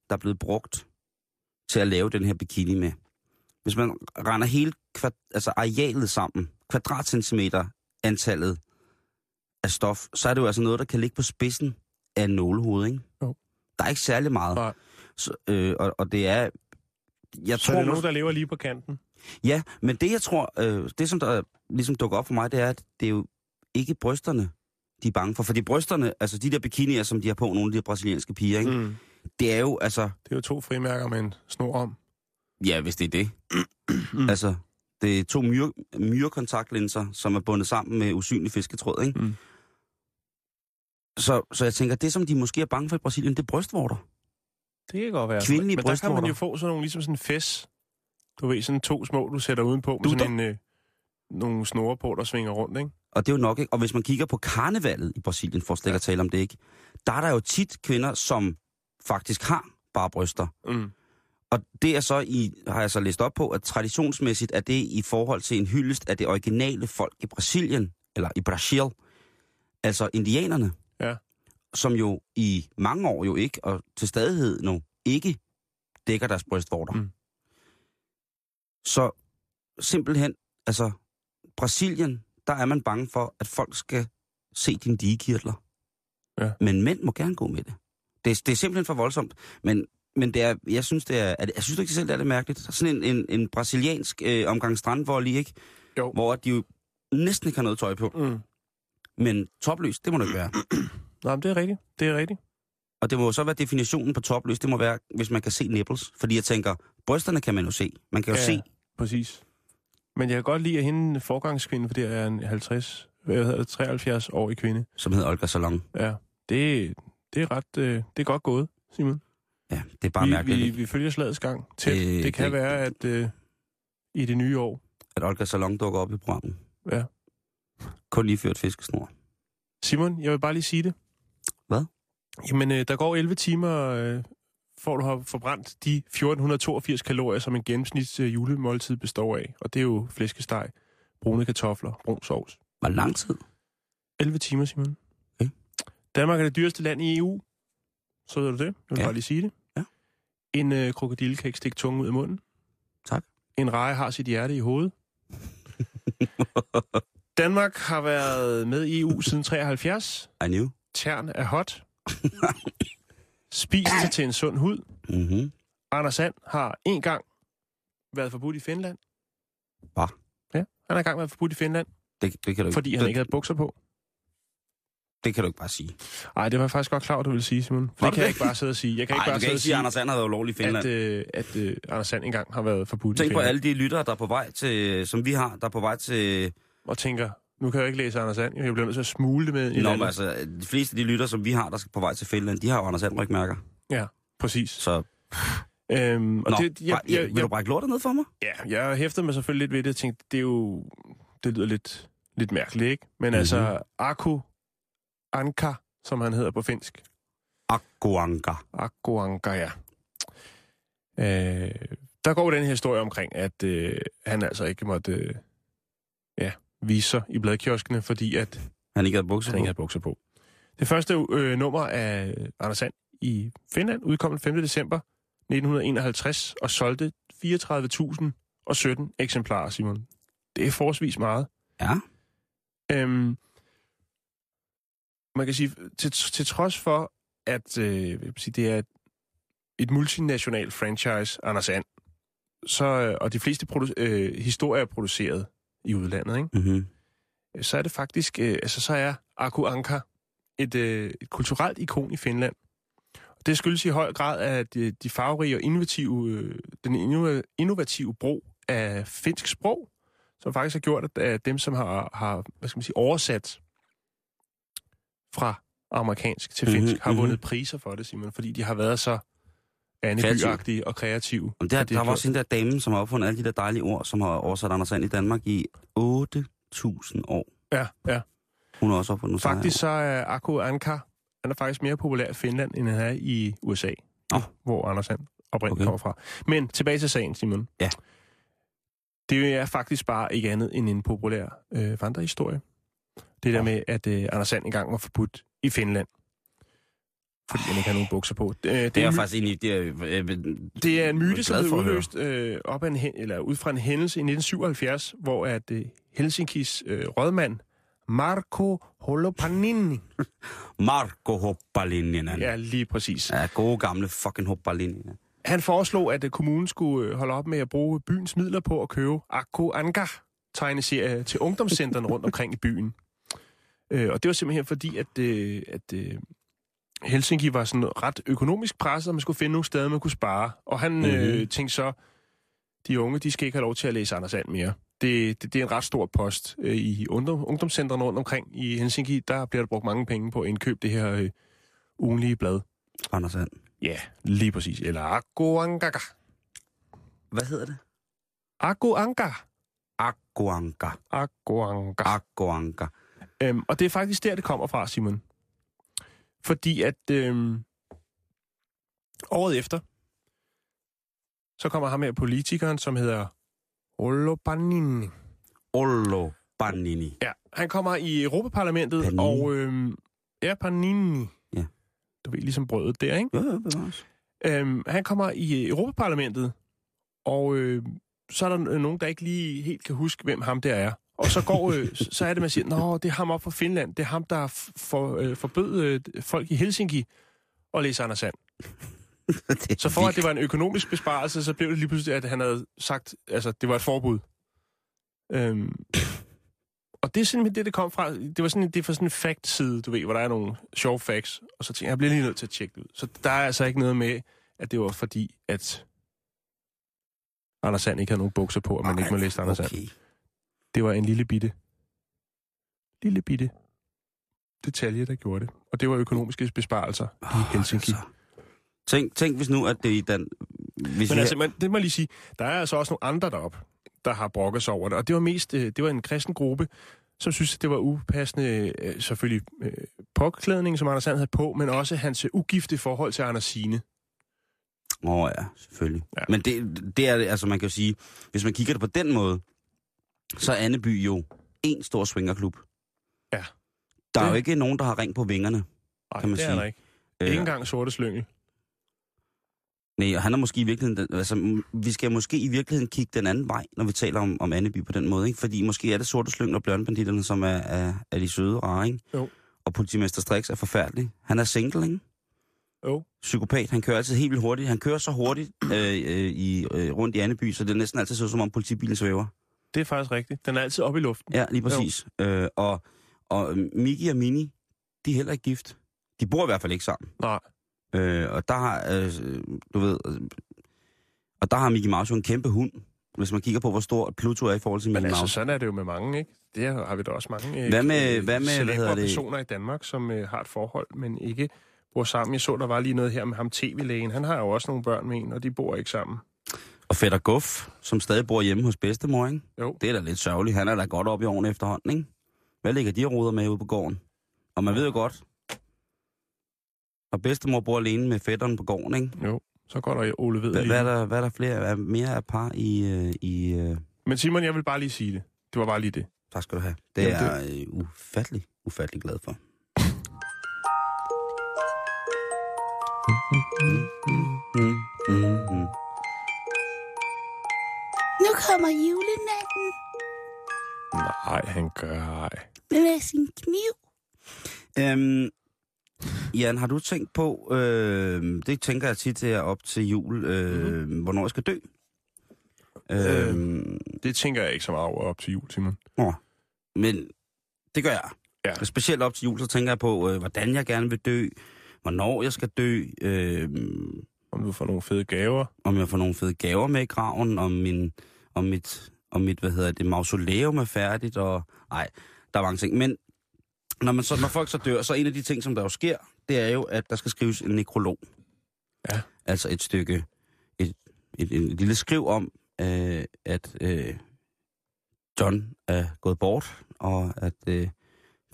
der er blevet brugt til at lave den her bikini med. Hvis man render hele kvad, altså arealet sammen, kvadratcentimeter antallet af stof, så er det jo altså noget, der kan ligge på spidsen af en nålehoved, ikke? Jo. Der er ikke særlig meget. Nej. Så, øh, og, og det er... Jeg Så tror, er det nogen, der lever lige på kanten. Ja, men det jeg tror, øh, det som der ligesom dukker op for mig, det er, at det er jo ikke brysterne, de er bange for. Fordi brysterne, altså de der bikinier, som de har på, nogle af de brasilianske piger, ikke? Mm. Det er jo, altså, Det er jo to frimærker med en snor om. ja, hvis det er det. mm. Altså, det er to myre, myrekontaktlinser, som er bundet sammen med usynlig fisketråd, ikke? Mm. Så, så jeg tænker, det som de måske er bange for i Brasilien, det er brystvorter. Det kan godt være. Kvindelige Men der kan man jo få sådan nogle, ligesom sådan en fes. Du ved, sådan to små, du sætter udenpå, med sådan en, øh, nogle snore på, der svinger rundt, ikke? Og det er jo nok ikke. Og hvis man kigger på karnevalet i Brasilien, for slet ikke at tale om det ikke, der er der jo tit kvinder, som faktisk har bare bryster. Mm. Og det er så i, har jeg så læst op på, at traditionsmæssigt er det i forhold til en hyldest af det originale folk i Brasilien, eller i Brasil, altså indianerne, Ja. som jo i mange år jo ikke, og til stadighed nu, ikke dækker deres brystvorter. Mm. Så simpelthen, altså Brasilien, der er man bange for, at folk skal se dine digekirtler. Ja. Men mænd må gerne gå med det. Det, det er simpelthen for voldsomt. Men, men det er, jeg synes, det er, er det, jeg synes ikke selv, det er lidt mærkeligt. Sådan en, en, en brasiliansk øh, omgang strandvold ikke? Jo. Hvor de jo næsten ikke har noget tøj på. Mm. Men topløs, det må det ikke være. Nå, men det er rigtigt. Det er rigtigt. Og det må så være definitionen på topløs. Det må være, hvis man kan se nipples. Fordi jeg tænker, brysterne kan man jo se. Man kan jo Ja. se. Præcis. Men jeg kan godt lide, at hende forgangskvinde, for det er en 50, hvad hedder det, 73 årig kvinde. Som hedder Olga Salon. Ja, det, det er ret, øh, det er godt gået, Simon. Ja, det er bare vi, mærkeligt, vi, vi følger slagets gang tæt. Øh, Det, det kan det- være, at øh, i det nye år, at Olga Salon dukker op i programmet. Ja. Kun lige ført fiskesnor. Simon, jeg vil bare lige sige det. Hvad? Jamen, øh, der går 11 timer, øh, for du har forbrændt de 1482 kalorier, som en gennemsnits øh, julemåltid består af. Og det er jo flæskesteg, brune kartofler, brun sovs. Hvor lang tid? 11 timer, Simon. Danmark er det dyreste land i EU. Så ved du det. Jeg vil Ja. bare lige sige det. Ja. En øh, krokodille kan ikke stikke tungen ud af munden. Tak. En reje har sit hjerte i hovedet. Danmark har været med i EU siden 73. I knew. Tern er hot. Spis det til en sund hud. Mm-hmm. Anders Sand har en gang været forbudt i Finland. Hvad? Ja, han har engang været forbudt i Finland, Det, det kan du fordi han det, ikke havde bukser på. Det kan du ikke bare sige. Nej, det var jeg faktisk godt klar, over, du ville sige, Simon. For det du kan jeg ikke bare sidde og sige. Jeg kan Nej, ikke du bare kan sidde ikke sige, at Anders Sand har været ulovlig i Finland. at, øh, at øh, Anders Sand engang har været forbudt i Tænk på Finland. alle de lyttere, der er på vej til, som vi har, der er på vej til... Og tænker, nu kan jeg jo ikke læse Anders Sand. Jeg bliver nødt til at smule det med i Nå, men altså, de fleste af de lyttere, som vi har, der skal på vej til Finland, de har jo Anders Sand rygmærker. Ja, præcis. Så, Øhm, og Nå, det, jeg, jeg, jeg, vil du brække lortet ned for mig? Ja, jeg hæftede mig selvfølgelig lidt ved det og tænkte, det er jo... Det lyder lidt, lidt mærkeligt, ikke? Men mm-hmm. altså, Aku Anka, som han hedder på finsk. Akkuanka. Aku Anka, ja. Øh, der går den her historie omkring, at øh, han altså ikke måtte øh, ja, vise sig i bladkioskene, fordi at Han ikke havde bukser han på. ikke havde bukser på. Det første øh, nummer af Anders Sand i Finland udkom den 5. december 1951 og solgte 34.017 eksemplarer, Simon. Det er forholdsvis meget. Ja. Øhm, man kan sige, til, til trods for, at øh, sige, det er et, et multinational franchise, Anders And, så, øh, og de fleste produ- øh, historier er produceret i udlandet, ikke? Mm-hmm. så er det faktisk, øh, altså så er Aku Anka et, øh, et kulturelt ikon i Finland. Det skyldes i høj grad, at de, de farverige og innovative, øh, den innova- innovative brug af finsk sprog, som faktisk har gjort, at dem, som har, har hvad skal man sige, oversat fra amerikansk til Mhm, finsk, mm-hmm, har mhm. vundet priser for det, Simon, fordi de har været så annebyagtige og kreative. Og der, der var også den der dame, som har opfundet alle de der dejlige ord, som har oversat Anders Sand i Danmark i 8.000 år. Ja, ja. Hun har også opfundet Faktisk så er Akko Anka, han er faktisk mere populær i Finland, end han er i USA, Nå. hvor Anders Sand oprindeligt okay. kommer fra. Men tilbage til sagen, Simon. Ja. Det er faktisk bare ikke andet end en populær øh, vandrehistorie. Det der med, at øh, Anders Sand engang var forbudt i Finland. Fordi han ikke har nogen bukser på. Det, øh, Det er jeg en my- faktisk egentlig... Det er, øh, det er en myte, som blev udløst øh, op af en, eller ud fra en hændelse i 1977, hvor at øh, Helsinkis øh, rådmand Marco Holopainen, Marco Hoppalinjen. ja lige præcis, Ja, gode gamle fucking Hoppalinjen. Han foreslog, at øh, kommunen skulle øh, holde op med at bruge byens midler på at købe Akko Anga tegneserie til ungdomscentrene rundt omkring i byen. Øh, og det var simpelthen fordi, at, øh, at øh, Helsinki var sådan ret økonomisk presset, og man skulle finde nogle steder, man kunne spare. Og han mm-hmm. øh, Mhm. tænkte så, de unge, de skal ikke have lov til at læse Anders And mere. Det, det, det er en ret stor post øh, i ungdom, ungdomscentrene rundt omkring i Helsinki. Der bliver der brugt mange penge på at indkøbe det her øh, ugenlige blad. Anders Sand. Ja, lige præcis. Eller Akko Anga. Hvad hedder det? Akko Anga. Akkuanka. Aquanga. Øhm, og det er faktisk der, det kommer fra, Simon. Fordi at øhm, året efter, så kommer ham her politikeren, som hedder Olo Panini. Ollo Panini. Ja, han kommer i Europaparlamentet, Panini. og øhm, ja, Panini. Ja. Du ved, ligesom brødet der, ikke? Ja, ja, bevares. Øhm, han kommer i Europaparlamentet, og øh, så er der øh, nogen, der ikke lige helt kan huske, hvem ham der er. Og så går, øh, så er det, man siger, nå, det er ham op fra Finland, det er ham, der for, øh, forbød øh, folk i Helsinki at læse Anders Sand. Så for at det var en økonomisk besparelse, så blev det lige pludselig, at han havde sagt, altså, det var et forbud. Øhm, og det er simpelthen det, det kom fra. Det var sådan, det er fra sådan en fact-side, du ved, hvor der er nogle sjove facts. Og så tænkte jeg, jeg bliver lige nødt til at tjekke det ud. Så der er altså ikke noget med, at det var fordi, at Anders Sand ikke havde nogen bukser på, og man ikke må læse Anders Sand. Det var en lille bitte, lille bitte detalje, der gjorde det. Og det var økonomiske besparelser i Helsinki. Altså. Tænk, tænk hvis nu, at det i den... Hvis Men altså, man, det må lige sige, der er altså også nogle andre deroppe, der har brokket sig over det. Og det var mest, øh, det var en kristen gruppe, som synes, det var upassende, øh, selvfølgelig øh, påklædning, som Anders Sand havde på, men også hans ugifte forhold til Anders Sine. Åh oh, ja, selvfølgelig. Ja. Men det, det er, altså man kan jo sige, hvis man kigger det på den måde, så er Anneby jo en stor swingerklub. Ja. Der er Det- jo ikke nogen, der har ring på vingerne. Ej, Kan man det er sige. der ikke. Ikke engang sorte slyngel. Nej, og han er måske i virkeligheden... den- Altså, vi skal måske i virkeligheden kigge den anden vej, når vi taler om, om Anneby på den måde, ikke? Fordi måske er det sorte slyng og bjørnbanditterne, som er, er, er de søde rare, ikke? Jo. Og politimester Strix er forfærdelig. Han er single, ikke? Jo. Psykopat. Han kører altid helt vildt hurtigt. Han kører så hurtigt øh, øh, i, øh, rundt i Anneby, så det er næsten altid så, som om politibilen svæver. Det er faktisk rigtigt. Den er altid oppe i luften. Ja, lige præcis. Øh, og, og Miki og Mini, de er heller ikke gift. De bor i hvert fald ikke sammen. Nej. Øh, og der har, øh, du ved, øh, og der har Mickey Mouse jo en kæmpe hund, hvis man kigger på, hvor stor Pluto er i forhold til Men Mickey altså, Mouse. sådan er det jo med mange, ikke? Det har vi da også mange øh, Hvad med- hvad med, hvad hedder det? personer i Danmark, som øh, har et forhold, men ikke bor sammen. Jeg så, der var lige noget her med ham tv-lægen. Han har jo også nogle børn med en, og de bor ikke sammen. Og Fætter Guff, som stadig bor hjemme hos bedstemor, ikke? Jo. Det er da lidt sørgeligt. Han er da godt op i årene efterhånden, ikke? Hvad ligger de og roder med ude på gården? Og man ved jo godt, og bedstemor bor alene med fætteren på gården, ikke? Jo, så går der Ole ved Hvad, hvad, er der, hvad er der flere, er mere af par i... øh, i øh, Men Simon, jeg vil bare lige sige det. Det var bare lige det. tak skal du have. Det Jamen, er jeg øh, ufattelig, ufattelig glad for. Mm, mm, mm. Kommer julenatten Nej, han gør ej. med sin kniv. Øhm, Jan, har du tænkt på, øh, det tænker jeg tit her op til jul, øh, mm-hmm. hvornår jeg skal dø? Øh, Det tænker jeg ikke så meget over op til jul, Simon. Nå, men det gør jeg. Ja. Og Specielt op til jul, så tænker jeg på, øh, hvordan jeg gerne vil dø, hvornår jeg skal dø, øh, Om du får nogle fede gaver. om jeg får nogle fede gaver med i graven, om, min, om mit, om mit, hvad hedder det, mausoleum er færdigt, og nej, der er mange ting. Men når, man så, når folk så dør, så en af de ting, som der jo sker, det er jo, at der skal skrives en nekrolog. Ja. Altså et stykke, et, et, et, et lille skriv om, øh, at øh, John er gået bort, og at øh,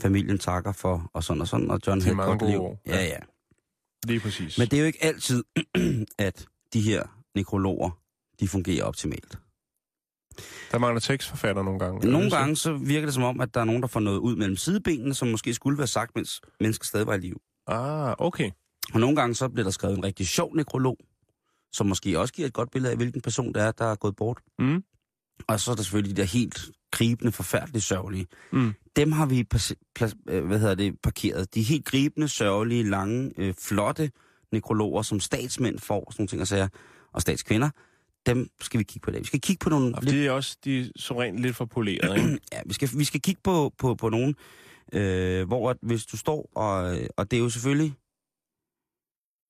familien takker for, og sådan og sådan, og John De havde et godt liv. år. Ja, Ja. ja. Lige præcis. Men det er jo ikke altid, at de her nekrologer, de fungerer optimalt. Der mangler tekstforfatter nogle gange. Nogle gange så virker det som om, at der er nogen, der får noget ud mellem sidebenene, som måske skulle være sagt, mens mennesket stadig var i live. Ah, okay. Og nogle gange så bliver der skrevet en rigtig sjov nekrolog, som måske også giver et godt billede af, hvilken person det er, der er gået bort. Mm. Og så er der selvfølgelig de der helt gribende, forfærdeligt sørgelige. Mm. Dem har vi øh, hvad hedder det, parkeret. De helt gribende, sørgelige, lange, øh, flotte nekrologer, som statsmænd får, sådan nogle ting og sager, og statskvinder, dem skal vi kigge på i dag. Vi skal kigge på nogle... Og det er også de som rent lidt for poleret, ikke? Ja, vi skal, vi skal kigge på, på, på nogen, øh, hvor at hvis du står, og, og det er jo selvfølgelig...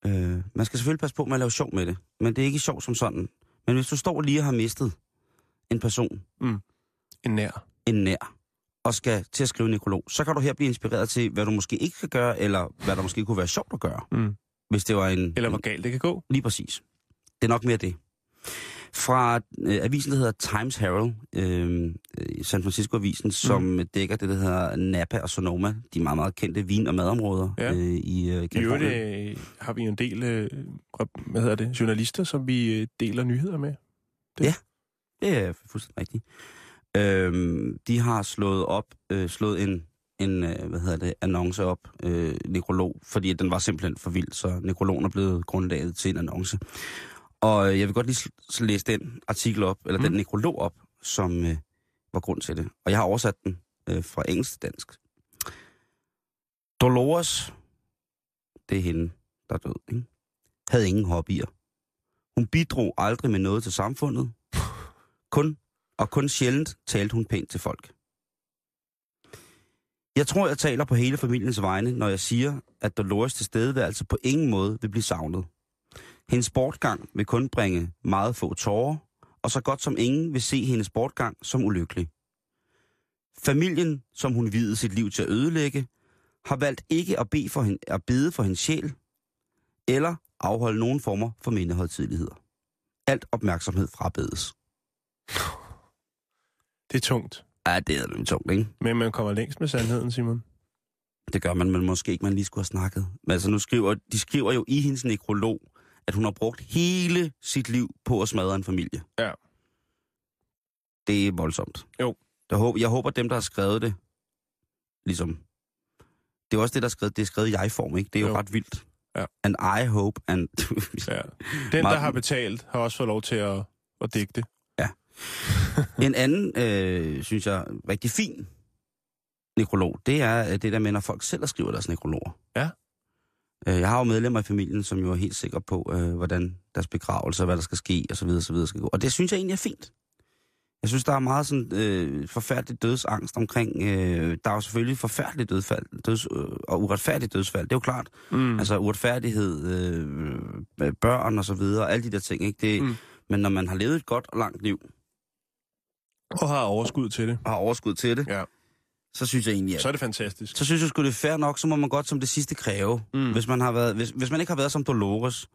Øh, man skal selvfølgelig passe på med at lave sjov med det, men det er ikke sjov som sådan. Men hvis du står lige og har mistet en person, En nær. en nær, og skal til at skrive en nekrolog, så kan du her blive inspireret til, hvad du måske ikke skal gøre, eller hvad der måske kunne være sjovt at gøre, Mm. hvis det var en... Eller hvor galt det kan gå. Lige præcis. Det er nok mere det. Fra øh, avisen, der hedder Times Herald, øh, øh, San Francisco-avisen, som mm. dækker det, der hedder Napa og Sonoma, de meget, meget kendte vin- og madområder Ja. øh, i øh, I øvrigt Kalifornien. øh, har vi jo en del øh, hvad hedder det, journalister, som vi øh, deler nyheder med. Det er fuldstændig rigtigt. Øhm, de har slået op, øh, slået en, en øh, hvad hedder det, annonce op, øh, nekrolog, fordi den var simpelthen for vild, så nekrologen er blevet grundlaget til en annonce. Og øh, jeg vil godt lige læse den artikel op, eller mm. den nekrolog op, som øh, var grund til det. Og jeg har oversat den øh, fra engelsk til dansk. Dolores, det er hende, der er død, ikke? havde ingen hobbyer. Hun bidrog aldrig med noget til samfundet. Kun og kun sjældent talte hun pænt til folk. Jeg tror, jeg taler på hele familiens vegne, når jeg siger, at Dolores tilstedeværelse på ingen måde vil blive savnet. Hendes sportgang vil kun bringe meget få tårer, og så godt som ingen vil se hendes sportgang som ulykkelig. Familien, som hun videde sit liv til at ødelægge, har valgt ikke at, bede for hende, at bede for hendes sjæl, eller afholde nogen former for mindehøjtidligheder. Alt opmærksomhed frabedes. Det er tungt. Ja, det er lidt tungt, ikke? Men man kommer længst med sandheden, Simon. Det gør man, men måske ikke, man lige skulle have snakket. Men altså, nu skriver, de skriver jo i hendes nekrolog, at hun har brugt hele sit liv på at smadre en familie. Ja. Det er voldsomt. Jo. Jeg håber, jeg håber dem, der har skrevet det, ligesom... Det er også det, der er skrevet, det er skrevet i jeg-form, ikke? Det er jo, Jo. ret vildt. Ja. And I hope, and... Ja. Den, der har betalt, har også fået lov til at, at digte. En anden, øh, synes jeg, rigtig fin nekrolog, det er øh, det der med, når folk selv skriver deres nekrologer. Ja. Øh, Jeg har jo medlemmer i familien, som jo er helt sikre på, øh, hvordan deres begravelse og hvad der skal ske, og så videre, så videre skal gå. Og det synes jeg egentlig er fint. Jeg synes, der er meget sådan øh, forfærdelig dødsangst omkring... Øh, der er jo selvfølgelig forfærdelig dødsfald døds, øh, og uretfærdig dødsfald, det er jo klart. Mm. Altså uretfærdighed, øh, børn og så videre, alle de der ting, ikke? Det, mm. Men når man har levet et godt og langt liv, Og har overskud til det. og har overskud til det, Ja. Så synes jeg egentlig, at Så er det fantastisk. så synes jeg sgu, det er fair nok, så må man godt som det sidste kræve. Mm. Mm. Hvis, man har været, hvis, hvis man ikke har været som Dolores,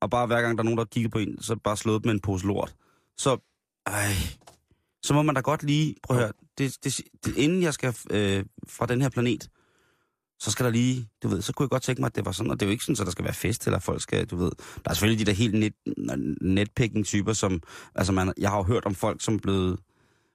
og bare hver gang der er nogen, der kigger på en, så bare slået med en pose lort, så, ej, så må man da godt lige, prøv at høre, det, det, det, inden jeg skal øh, fra den her planet, så skal der lige, du ved, så kunne jeg godt tænke mig, at det var sådan, og det er jo ikke sådan, at der skal være fest, eller folk skal, du ved, der er selvfølgelig de der helt net, netpicking-typer, som, altså man, jeg har jo hørt om folk, som er blevet,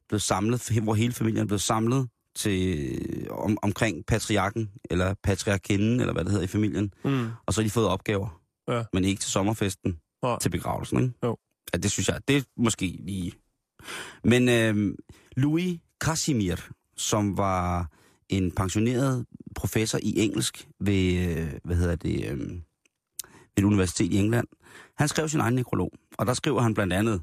blevet samlet, hvor hele familien er blevet samlet til, om, omkring patriarken, eller patriarkinden, eller hvad det hedder i familien, Mm. og så har de fået opgaver, Ja. men ikke til sommerfesten, Nej. til begravelsen, ikke? Jo. Ja, det synes jeg, det er måske lige... Men øh, Louis Casimir, som var en pensioneret professor i engelsk ved, øh, hvad hedder det, øh, ved et universitet i England, han skrev sin egen nekrolog, og der skriver han blandt andet,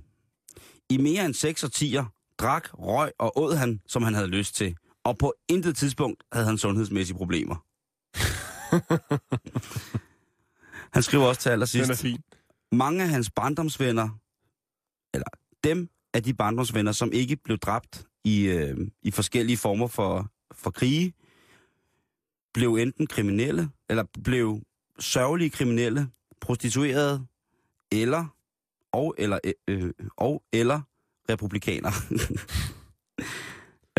i mere end 6 årtier drak, røg og åd han, som han havde lyst til, og på intet tidspunkt havde han sundhedsmæssige problemer. han skriver også til allersidst, Den er fin. mange af hans barndomsvenner, eller dem af de barndomsvenner, som ikke blev dræbt i, øh, i forskellige former for, for krige, blev enten kriminelle, eller blev sørgelige kriminelle, prostituerede, eller og eller, øh, og eller republikaner.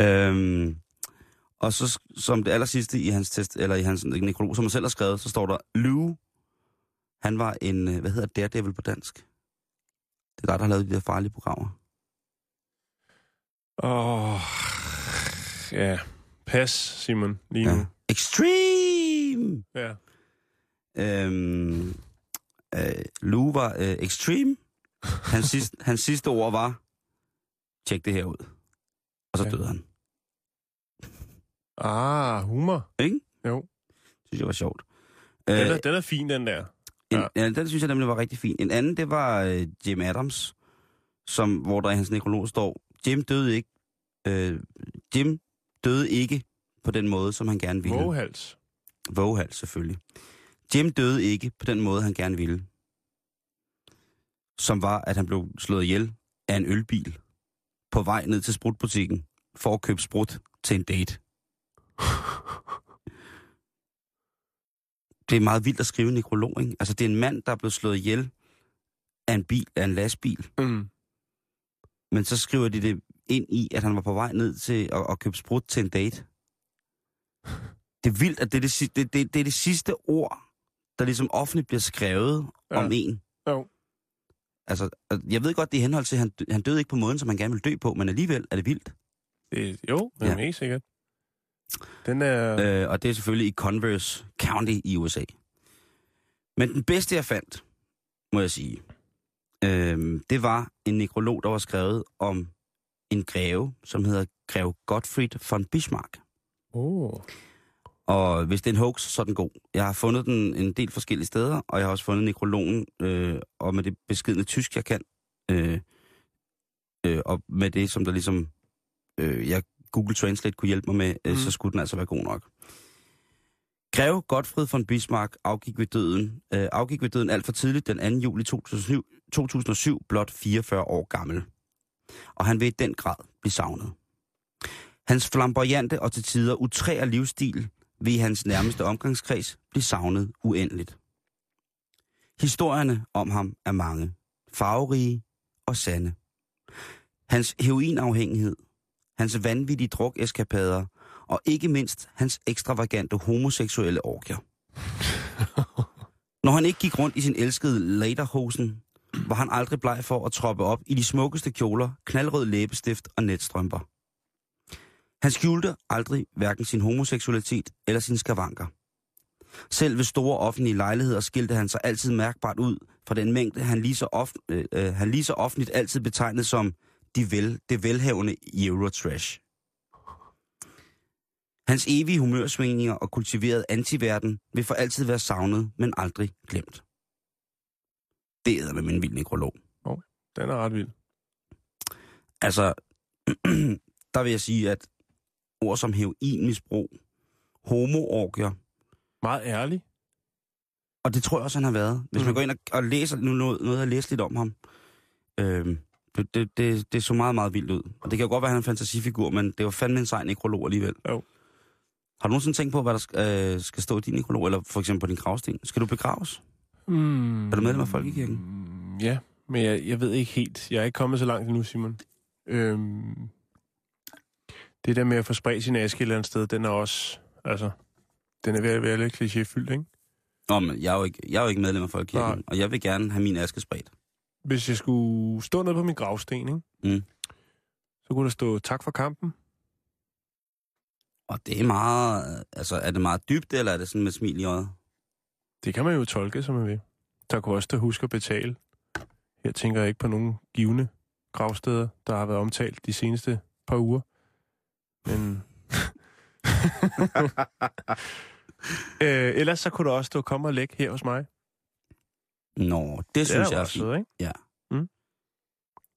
øhm, og så som det aller sidste i hans test, eller i hans nekrolog, som han selv har skrevet, så står der, Lou, han var en, øh, hvad hedder Daredevil på dansk? Det er dig, der har lavet de der farlige programmer. Åh, ja. Pas, Simon, lige nu. Ja. Extreme! Ja. Øhm, øh, Lou var øh, extreme. Hans sidste, hans sidste ord var, tjek det her ud. Og så Ja. døde han. Ah, humor. Ikke? Jo. Synes jeg var sjovt. Den Øh, er, den er fin, den der. En, Ja. ja. den synes jeg nemlig var rigtig fin. En anden, det var øh, Jim Adams, som, hvor der i hans nekrolog står, Jim døde ikke. Øh, Jim døde ikke på den måde, som han gerne ville. Våghals. Våghals, selvfølgelig. Jim døde ikke på den måde, han gerne ville. Som var, at han blev slået ihjel af en ølbil på vej ned til sprutbutikken for at købe sprut til en date. Det er meget vildt at skrive en nekrolog, ikke? Altså, det er en mand, der er blevet slået ihjel af en bil, af en lastbil. Mm. Men så skriver de det ind i, at han var på vej ned til at, at købe sprut til en date. Det er vildt, at det er det, det, det, det, er det sidste ord, der ligesom offentligt bliver skrevet Ja. om en. Jo. Altså, jeg ved godt, det er henhold til, at han, han døde ikke på måden, som han gerne ville dø på, men alligevel er det vildt. Det, jo, det er Ja. helt sikkert. Den er... Øh, og det er selvfølgelig i Converse County i USA. Men den bedste, jeg fandt, må jeg sige, øh, det var en nekrolog, der var skrevet om en greve, som hedder Grev Gottfried von Bismarck. Oh. Og hvis det er en hoax, så er den god. Jeg har fundet den en del forskellige steder, og jeg har også fundet nekrologen, øh, og med det beskidende tysk, jeg kan, øh, øh, og med det, som der ligesom, øh, jeg Google Translate kunne hjælpe mig med, øh, Mm. så skulle den altså være god nok. Grev Gottfried von Bismarck afgik ved døden, øh, afgik ved døden alt for tidligt den 2. juli 2007, 2007, blot 44 år gammel. Og han vil i den grad blive savnet. Hans flamboyante og til tider utræer livsstil vil i hans nærmeste omgangskreds blive savnet uendeligt. Historierne om ham er mange, farverige og sande. Hans heroinafhængighed, hans vanvittige drukeskapader og ikke mindst hans ekstravagante homoseksuelle orgier. Når han ikke gik rundt i sin elskede lederhosen, var han aldrig bleg for at troppe op i de smukkeste kjoler, knaldrød læbestift og netstrømper. Han skjulte aldrig hverken sin homoseksualitet eller sin skavanker. Selv ved store offentlige lejligheder skilte han sig altid mærkbart ud fra den mængde, han lige så, of, øh, øh, han lige så offentligt altid betegnet som de vel, det velhavende Eurotrash. Hans evige humørsvingninger og kultiverede antiverden vil for altid være savnet, men aldrig glemt. Det er med min vild nekrolog. Den er ret vild. Altså, der vil jeg sige, at ord som heroinmisbrug, homoorgier, Meget ærlig. og det tror jeg også, han har været. Hvis mm. man Mm. går ind og, og læser nu noget, noget, jeg læst lidt om ham, øhm, det, det, det, så meget, meget vildt ud. Og det kan jo godt være, at han er en fantasifigur, men det var fandme en sej nekrolog alligevel. Jo. Har du nogensinde tænkt på, hvad der skal, øh, skal stå i din nekrolog, eller for eksempel på din gravsten? Skal du begraves? Mm. Er du medlem af Folkekirken? Mm, Ja, men jeg, jeg ved ikke helt. Jeg er ikke kommet så langt endnu, Simon. Øhm, det der med at få spredt sin aske et eller andet sted, den er også... Altså, den er ved at være lidt klichéfyldt, ikke? Nå, men jeg er jo ikke, jeg er jo ikke medlem af Folkekirken, Nej. og jeg vil gerne have min aske spredt. Hvis jeg skulle stå nede på min gravsten, ikke? Mm. så kunne der stå tak for kampen. Og det er meget, altså er det meget dybt, eller er det sådan med smil i øjet? Det kan man jo tolke, som man vil. Der kunne også der huske at betale. Her tænker jeg ikke på nogen givende gravsteder, der har været omtalt de seneste par uger. Men... øh, ellers så kunne der også stå kom og læg her hos mig. Nå, det, det synes er jeg er fint. ikke? Ja. Mm.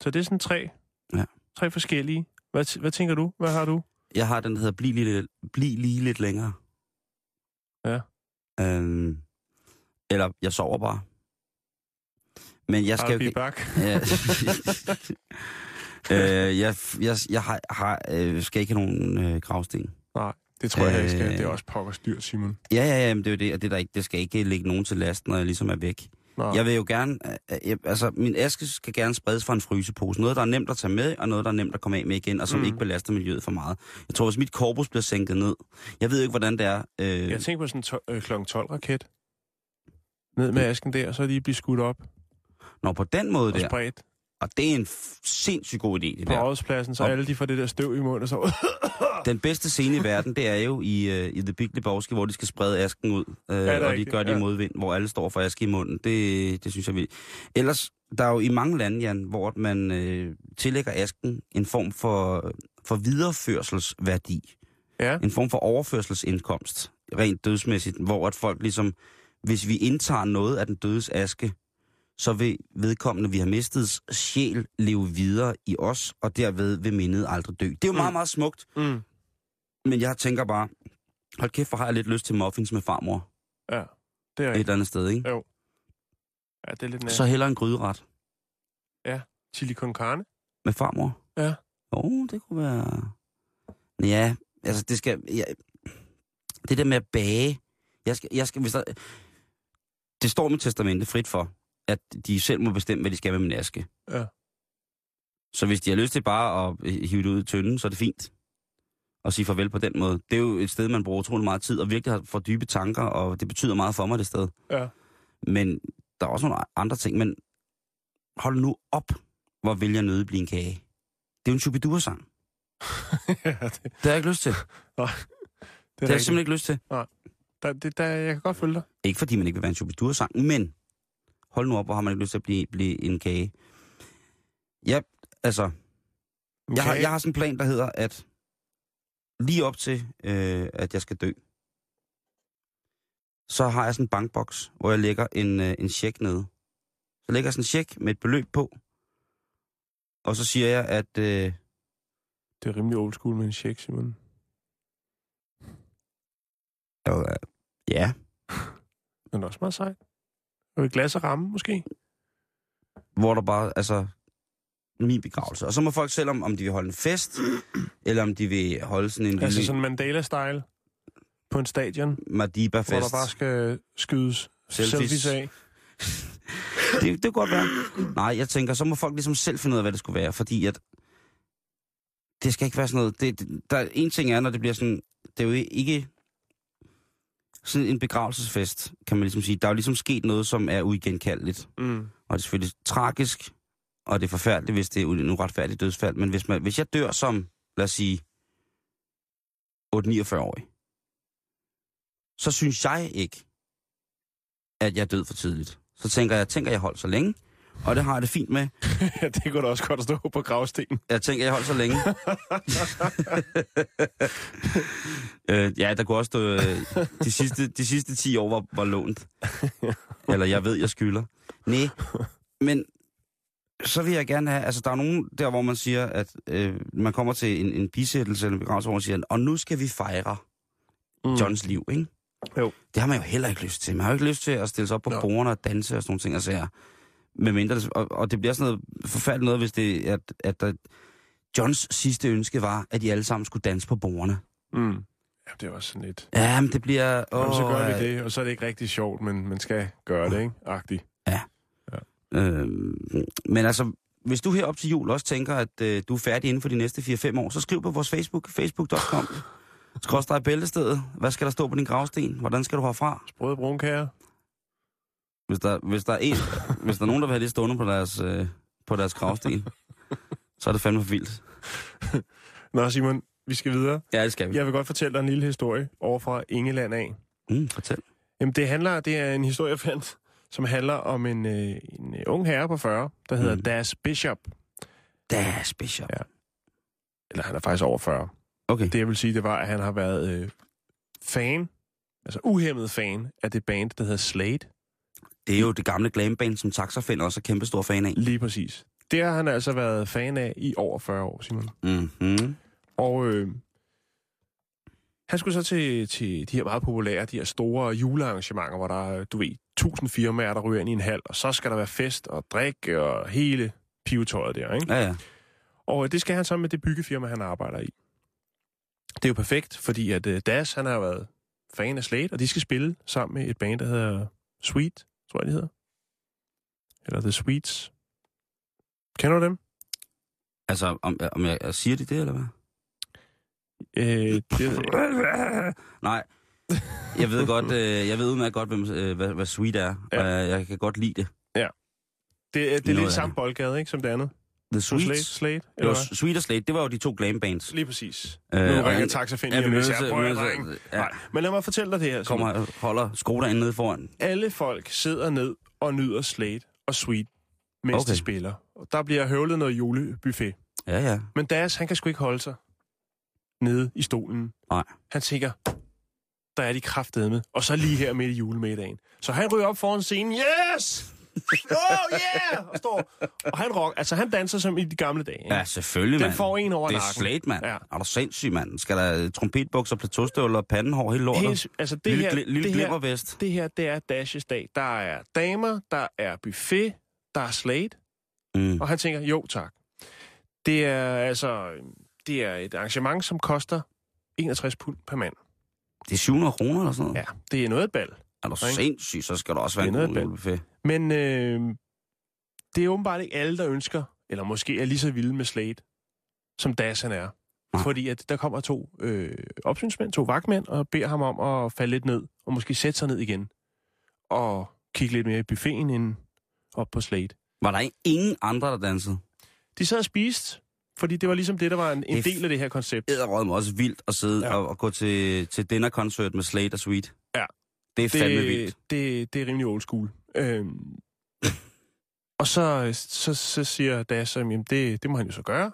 Så det er sådan tre. Ja. Tre forskellige. Hvad, hvad tænker du? Hvad har du? Jeg har den, der hedder Bliv lige, lidt- Bliv lige lidt længere. Ja. Øhm, eller jeg sover bare. Men jeg skal ikke... Bak. Ja. øh, jeg, jeg, jeg har, har, øh, skal ikke have nogen øh, gravsten. Nej, det tror jeg øh... ikke skal. Øh. Det er også pokkers dyrt, Simon. Ja, ja, ja, men det er jo det, og det, der ikke, det skal ikke ligge nogen til last, når jeg ligesom er væk. Nå. Jeg vil jo gerne, øh, øh, altså min aske skal gerne spredes fra en frysepose. Noget, der er nemt at tage med, og noget, der er nemt at komme af med igen, og som Mm. ikke belaster miljøet for meget. Jeg tror, hvis mit korpus bliver sænket ned, jeg ved ikke, hvordan det er. Øh, Jeg tænker på sådan en to- øh, kl. 12-raket. Ned med asken der, så er de blive skudt op når på den måde og der, spredt og det er en sindssygt god idé, det på der. rådspladsen, så Og- alle de får det der støv i munden, så... Den bedste scene i verden, det er jo i, uh, i The Big Lebowski, hvor de skal sprede asken ud, er og de gør det ja. i modvind, hvor alle står for aske i munden. Det, det synes jeg vil. Ellers, der er jo i mange lande, Jan, hvor man øh, tillægger asken en form for, for videreførselsværdi. ja, En form for overførselsindkomst, rent dødsmæssigt, hvor at folk ligesom, hvis vi indtager noget af den dødes aske, så vil vedkommende, vi har mistet sjæl, leve videre i os, og derved vil mindet aldrig dø. Det er jo Mm. meget, meget smukt, mm, men jeg tænker bare, hold kæft, hvor har jeg lidt lyst til muffins med farmor ja, det er et eller andet sted, ikke? Ja, det er lidt nær. Så heller en gryderet Chili con carne? med farmor. Ja. Jo, oh, det kunne være... Ja, altså det skal... Ja, det der med at bage... Jeg skal, jeg skal, hvis der, det står i mit testamente frit for, at de selv må bestemme, hvad de skal med min aske. Ja. Så hvis de har lyst til bare at hive det ud i tønden, så er det fint. Og sige farvel på den måde. Det er jo et sted, man bruger utrolig meget tid, og virkelig har for dybe tanker, og det betyder meget for mig, det sted. Ja. Men der er også nogle andre ting, men hold nu op, hvor vil jeg nøde blive en kage. Det er jo en Shubidua-sang. ja, det, Det har jeg ikke lyst til. Det det er har jeg simpelthen ikke lyst til. Der, det, der, jeg kan godt følge dig. Ikke fordi man ikke vil være en Shubidua-sang, men hold nu op, hvor har man ikke lyst til at blive, blive en kage. Ja, altså, En jeg har, jeg har sådan en plan, der hedder, at lige op til, øh, at jeg skal dø, så har jeg sådan en bankboks, hvor jeg lægger en, øh, en check nede. Så lægger jeg sådan en check med et beløb på, og så siger jeg, at øh, Det er rimelig old school med en check, Simon. ja, Men også meget sejt. Og et glas og ramme, måske? hvor der bare, altså, min begravelse. Og så må folk selv om, om de vil holde en fest, eller om de vil holde sådan en Altså lille sådan Mandela-style på en stadion, hvor Madiba-fest. der bare skal skydes Selfies. selfies, af. det, det kunne godt være. Nej, jeg tænker, så må folk ligesom selv finde ud af, hvad det skulle være, fordi at det skal ikke være sådan noget. Det, der er en ting er, når det bliver sådan, det er jo ikke sådan en begravelsesfest, kan man ligesom sige. Der er jo ligesom sket noget, som er uigenkaldeligt. Mm. Og det er selvfølgelig tragisk, og det er forfærdeligt, hvis det er en uretfærdigt dødsfald. Men hvis, man, hvis jeg dør som, lad os sige, 8-49-årig, så synes jeg ikke, at jeg er død for tidligt. Så tænker jeg, tænker jeg holdt så længe, og det har jeg det fint med. ja, det kunne da også godt stå på gravstenen. Jeg tænker, jeg holdt så længe. øh, ja, der kunne også stå, øh, de, sidste, de sidste 10 år var, var lånt. Eller jeg ved, jeg skylder. Nej, men så vil jeg gerne have, altså der er nogen der, hvor man siger, at øh, man kommer til en, en bisættelse eller en begravelse, hvor man siger, og nu skal vi fejre mm. Johns liv, ikke? Jo. Det har man jo heller ikke lyst til. Man har jo ikke lyst til at stille sig op på Nå. bordene og danse og sådan nogle ting, altså, med mindre og, og, det bliver sådan noget forfærdeligt noget, hvis det at, at der, Johns sidste ønske var, at de alle sammen skulle danse på bordene. Mm. Ja, det er også sådan lidt... Ja, men det bliver... Åh, Åh, så gør øh, vi det, og så er det ikke rigtig sjovt, men man skal gøre det, ikke? Agtigt. Øh, men altså, hvis du her op til jul også tænker, at øh, du er færdig inden for de næste 4-5 år, så skriv på vores Facebook, facebook.com. Skrådstræk bæltestedet. Hvad skal der stå på din gravsten? Hvordan skal du herfra? Sprøde brunkager. Hvis der, hvis der, er, en, hvis der er nogen, der vil have det stående på deres, øh, på deres gravsten, så er det fandme for vildt. Nå, Simon, vi skal videre. Ja, det skal vi. Jeg vil godt fortælle dig en lille historie over fra Ingeland af. Mm, fortæl. Jamen, det handler, det er en historie, jeg fandt, som handler om en, øh, en øh, ung herre på 40, der hedder mm. Das Bishop. Das Bishop. Ja. Eller han er faktisk over 40. Okay. Det jeg vil sige, det var, at han har været øh, fan, altså uhemmet fan af det band, der hedder Slade. Det er jo det gamle glamband, som Taxafind også er kæmpe stor fan af. Lige præcis. Det har han altså været fan af i over 40 år, Simon. Mm-hmm. Og øh, han skulle så til, til de her meget populære, de her store julearrangementer, hvor der er, du ved, tusind firmaer, der ryger ind i en hal, og så skal der være fest og drik og hele pivetøjet der, ikke? Ja, ja. Og øh, det skal han så med det byggefirma, han arbejder i. Det er jo perfekt, fordi at uh, Das, han har været fan af Slade, og de skal spille sammen med et band, der hedder Sweet, tror jeg, det hedder. Eller The Sweets. Kender du dem? Altså, om, om jeg, jeg siger de det, eller hvad? Øh, det. Nej. Jeg ved godt, øh, jeg ved udmærket godt, hvem, øh, hvad, hvad Sweet er, Ja. og jeg, jeg kan godt lide det. Det, er- det er Noget lidt samme det. boldgade, ikke, som det andet. The Slade, Sweets. Slade, Det eller var? Sweet og Slade, det var jo de to glam bands. Lige præcis. Øh, nu ringer en- taxafind Ja, er til- jeg prøver, er ja. Nej, men lad mig fortælle dig det her. Kommer og holder Skoda inde nede foran. Alle folk sidder ned og nyder Slade og Sweet, mens Okay. de spiller. Og Der bliver høvlet noget julebuffet. Ja, ja. Men Das, han kan sgu ikke holde sig nede i stolen. Nej. Han tænker, der er de kraftedeme. Og så lige her midt i julemiddagen. Så han ryger op foran scenen. Yes! Oh yeah! Og, står, og han rock, altså han danser som i de gamle dage. ikke? Ja, selvfølgelig, Den mand. får en over Det er nakken. Slade, mand. Ja. Er du sindssyg, mand? Skal der trompetbukser, plateaustøvler, pandenhår, hele lortet? Helt, altså det lille her, gli- lille det, her, glippervest. det her, det er Dashes dag. Der er damer, der er buffet, der er Slade. Mm. Og han tænker, jo tak. Det er altså det er et arrangement, som koster 61 pund per mand. Det er 700 kroner eller sådan noget? Ja, det er noget et bal. Er du sindssyg, så skal der også være Det er en julebuffet. Men øh, det er åbenbart ikke alle, der ønsker, eller måske er lige så vilde med Slade, som Das han er. Nej. Fordi at der kommer to øh, opsynsmænd, to vagtmænd, og beder ham om at falde lidt ned, og måske sætte sig ned igen, og kigge lidt mere i buffeten end op på Slade. Var der ingen andre, der dansede? De sad og spiste, fordi det var ligesom det, der var en, en Det er del af det her koncept. æderrød mig også vildt at sidde Ja. og, og gå til, til dinnerkoncert med Slade og Sweet. Ja. Det er fandme vildt. det, det, det er rimelig old school. Øhm, og så, så, så siger Das, at jamen, det, det må han jo så gøre.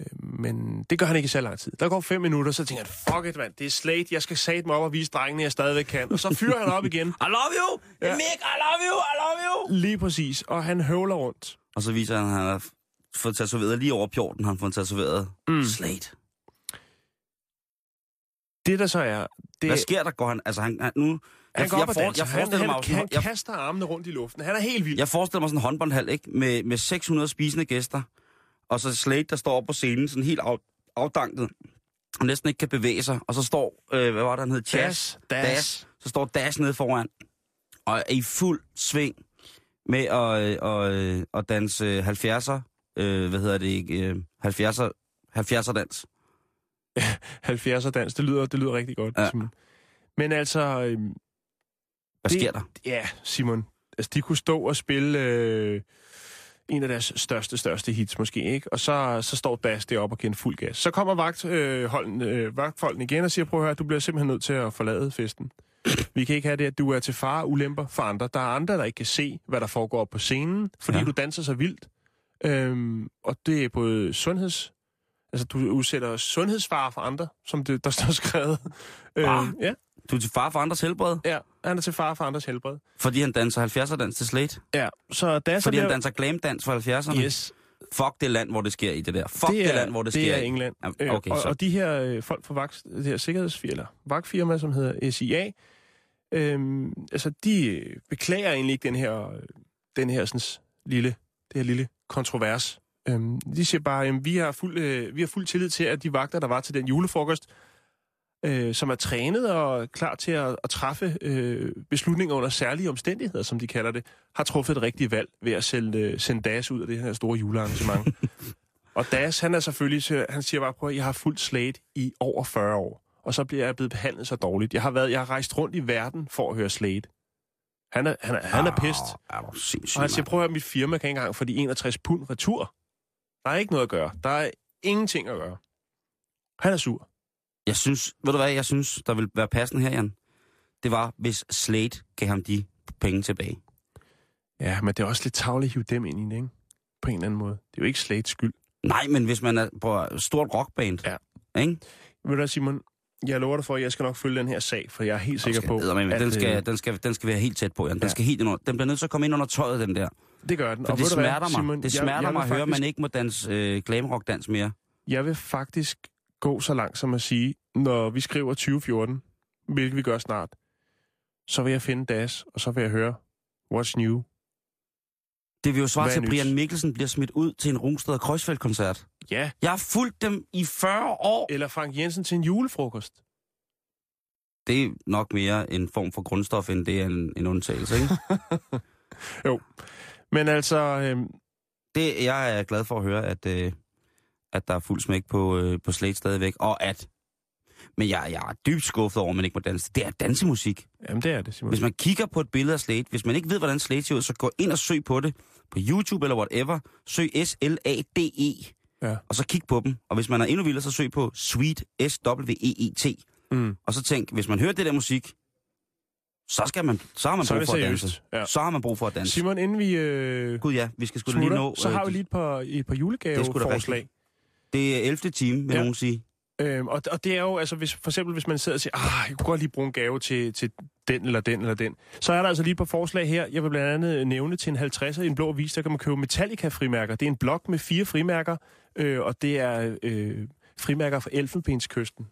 Øhm, Men det gør han ikke i så lang tid. Der går fem minutter, så tænker han, fuck it, mand, det er Slade, jeg skal sat mig op og vise drengene, jeg stadigvæk kan. Og så fyrer han op igen. I love you! Ja. Mick, I love you! I love you! Lige præcis. Og han høvler rundt. Og så viser han, at han har fået tatoveret lige over pjorten, han har fået tatoveret Mm. mm. Det der så er... Det, Hvad sker der? Går han, altså han, han nu... han jeg, går op jeg, og for, jeg, Han, forestiller mig, han, han jeg, kaster armene rundt i luften. Han er helt vild. jeg forestiller mig sådan en håndboldhal, ikke? Med, med 600 spisende gæster. Og så Slade, der står op på scenen, sådan helt af, afdanket. Og næsten ikke kan bevæge sig. Og så står, øh, hvad var det, han hed? Chas. Das. Das. Så står Das nede foran. Og er i fuld sving med at, øh, og, øh, at danse 70'er. Øh, hvad hedder det ikke? Øh, 70'er, 70'er dans. 70'er dans, det lyder, det lyder rigtig godt. Ja. Simon. Men altså, øhm, Hvad Det- sker der? Ja, Simon. Altså, de kunne stå og spille øh, en af deres største, største hits måske, ikke? Og så, så står Das deroppe og giver en fuld gas. Så kommer vagt, øh, holden, øh, vagtfolken igen og siger, prøv at høre, du bliver simpelthen nødt til at forlade festen. Vi kan ikke have det, at du er til fare ulemper for andre. Der er andre, der ikke kan se, hvad der foregår på scenen, fordi. Ja. du danser så vildt. Øhm, og det er både sundheds... Altså, du udsætter sundhedsfare for andre, som det, der står skrevet. Ah. Øhm, ja. Du er til far for andres helbred? Ja, Han er til far for andres helbred. Fordi han danser 70'er dans til Slate? Ja, så da Fordi han danser glamdans for 70'erne? Yes, Fuck det land, hvor det sker i det der. Fuck det, det det er, land, hvor det, det sker er i. England. Ja, Øh, okay, og, så. og de her øh, folk fra vagt, det her sikkerhedsfirma, eller vagtfirma, som hedder SIA, øhm, altså de øh, beklager egentlig ikke den her, øh, den her sådan, lille, det her lille kontrovers. Øhm, de siger bare, at vi har, fuld, øh, vi har fuld tillid til, at de vagter, der var til den julefrokost, øh, som er trænet og klar til at, at træffe øh, beslutninger under særlige omstændigheder, som de kalder det, har truffet et rigtigt valg ved at sælge, øh, sende DAS ud af det her store julearrangement. og DAS, han er selvfølgelig, han siger bare, prøv at jeg har fuldt Slate i over 40 år, og så bliver jeg blevet behandlet så dårligt. Jeg har, været, jeg har rejst rundt i verden for at høre Slate. Han er, han er, han er pest. Ah, Er du sindssyg, Og han siger, prøv at høre, mit firma kan ikke engang få de 61 pund retur. Der er ikke noget at gøre. Der er ingenting at gøre. Han er sur. Jeg synes, ved du hvad, jeg synes, der vil være passende her, Jan? Det var, hvis Slate gav ham de penge tilbage. Ja, men det er også lidt tavligt at hive dem ind i det, ikke? På en eller anden måde. Det er jo ikke Slates skyld. Nej, men hvis man er på et stort rockband, Ja. ikke? Ved du Simon? Jeg lover dig for, at jeg skal nok følge den her sag, for jeg er helt sikker på, den, at skal, øh, den, skal, den skal være helt tæt på, Jan. Den, Ja. skal helt under, den bliver nødt til at komme ind under tøjet, den der. Det gør den. For Og det du hvad, smerter mig. Simon, det jeg- smerter jeg mig at høre, at man faktisk- ikke må danse øh, glamrock-dans mere. Jeg vil faktisk gå så langt som at sige, når vi skriver 2014, hvilket vi gør snart, så vil jeg finde DAS, og så vil jeg høre What's New. Det vil jo svare til, at? Brian Mikkelsen bliver smidt ud til en Rungsted og Kreuzfeldt-koncert. Ja, Jeg har fulgt dem i 40 år. eller Frank Jensen til en julefrokost. Det er nok mere en form for grundstof, end det er en, en undtagelse, ikke? Men altså, øhm, det, jeg er glad for at høre, at, øh, at der er fuld smæk på, øh, på Slate stadigvæk, og at... Men jeg, jeg er dybt skuffet over, at man ikke må danse. Det er dansemusik. jamen det er det, Simon. Hvis man kigger på et billede af Slate, hvis man ikke ved, hvordan Slate ser ud, så gå ind og søg på det på YouTube eller whatever. Søg S-L-A-D-E, Ja. og så kig på dem. Og hvis man er endnu vildere, så søg på Sweet S-W-E-E-T. Mm. Og så tænk, hvis man hører det der musik, så, skal man, så har man Så brug for at seriøst, danse. ja. Så har man brug for at danse. Simon, inden vi øh, Gud ja, vi skal sgu da lige nå... så øh, har vi lige et par, et par er julegaveforslag. Det er 11. time, vil Ja. ja. nogen sige. Øhm, og, og det er jo, altså hvis, for eksempel hvis man sidder og siger, ah, jeg kunne godt lige bruge en gave til, til den eller den eller den, så er der altså lige et par forslag her. Jeg vil blandt andet nævne til en 50'er i en blå avis, der kan man købe Metallica-frimærker. Det er en blok med fire frimærker, øh, og det er øh, frimærker fra Elfenbenskysten.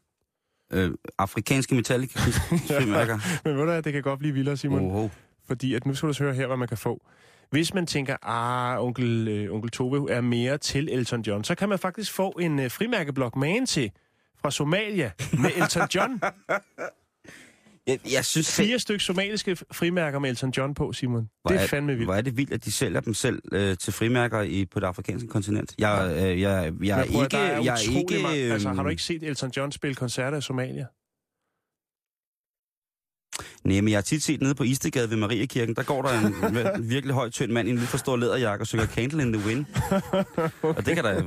Øh, afrikanske metallic frimærker. Men ved du hvad, det kan godt blive vildere, Simon. Oh, oh. Fordi at nu skal du høre her, hvad man kan få. Hvis man tænker, ah, onkel, øh, onkel Tove er mere til Elton John, så kan man faktisk få en øh, frimærkeblok man til fra Somalia med Elton John. Jeg, jeg synes Fire stykker somaliske frimærker med Elton John på, Simon. hvor det er fandme vildt. Hvor er det vildt, at de sælger dem selv øh, til frimærker i, på det afrikanske kontinent. Jeg, øh, jeg, jeg, er prøver, ikke... er Jeg er ikke mange- Altså, har du ikke set Elton John spille koncerter i Somalia? Nej, men jeg har tit set nede på Istegade ved Mariakirken, der går der en, en virkelig høj, tynd mand i en lidt for stor læderjakke og synger Candle in the Wind. og det kan der...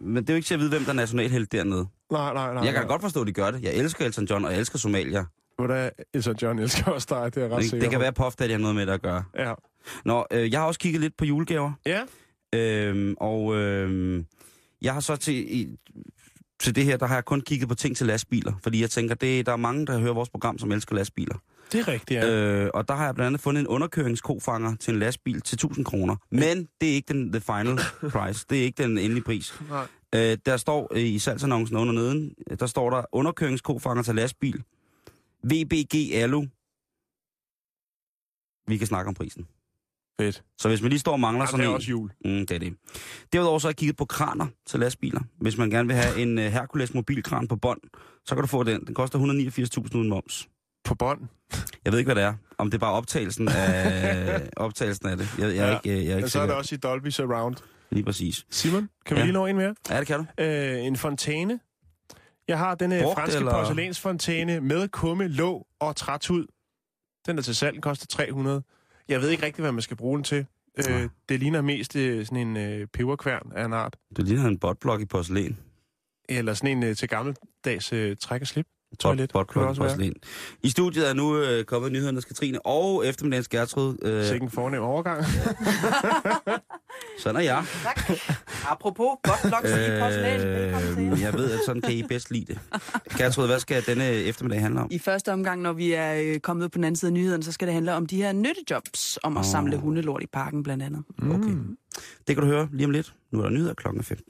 Men det er jo ikke til at vide, hvem der er nationalhelt dernede. Nej, nej, nej. Jeg kan nej. godt forstå, at de gør det. Jeg elsker Elton John, og jeg elsker Somalia. Du hvad, Elton John elsker også dig, det er jeg ret Det, det kan være, at Puff Daddy har noget med det at gøre. Ja. Nå, øh, jeg har også kigget lidt på julegaver. ja, Øhm, og øhm, jeg har så til, i, til det her, der har jeg kun kigget på ting til lastbiler. Fordi jeg tænker, det, der er mange, der hører vores program, som elsker lastbiler. det er rigtigt, ja. Ja. Øh, og der har jeg blandt andet fundet en underkøringskofanger til en lastbil til 1000 kroner. Men det er ikke den the final price. Det er ikke den endelige pris. Nej. Øh, der står øh, i salgsannoncen under neden, øh, der står der underkøringskofanger til lastbil. VBG Alu. Vi kan snakke om prisen. Fedt. Så hvis man lige står og mangler Ja, sådan det er en... også jul. Mm, det er det. Derudover så har jeg kigget på kraner til lastbiler. Hvis man gerne vil have en uh, Hercules mobilkran på bånd, så kan du få den. Den koster 189.000 uden moms. På bånd. Jeg ved ikke, hvad det er. Om det er bare optagelsen af, optagelsen af det. Jeg, jeg er Ja. ikke, jeg er ikke Men så er sikker. det også i Dolby Surround. Lige præcis. Simon, kan vi Ja. lige nå en mere? Ja, det kan du. Øh, en fontæne. Jeg har Brugt, franske eller? porcelænsfontæne med kumme, låg og trætud. Den er til salg, den koster 300. Jeg ved ikke rigtig, hvad man skal bruge den til. Øh, det ligner mest øh, sådan en øh, peberkværn af en art. Det ligner en botblok i porcelæn. Eller sådan en øh, til gammeldags øh, træk og slip. Toilet. Botblok i også porcelæn. I studiet er nu øh, kommet nyhedernes Katrine og eftermiddagens Gertrud. Øh, Sikke en fornem overgang. Sådan er jeg. Tak. Apropos godt nok sige porcelæn. Øh, jeg ved, at sådan kan I bedst lide det. Gertrud, hvad skal denne eftermiddag handle om? I første omgang, når vi er øh, kommet ud på den anden side af nyhederne, så skal det handle om de her nyttejobs, om at Åh. samle hundelort i parken blandt andet. Okay. Det kan du høre lige om lidt. Nu er der nyheder klokken 15.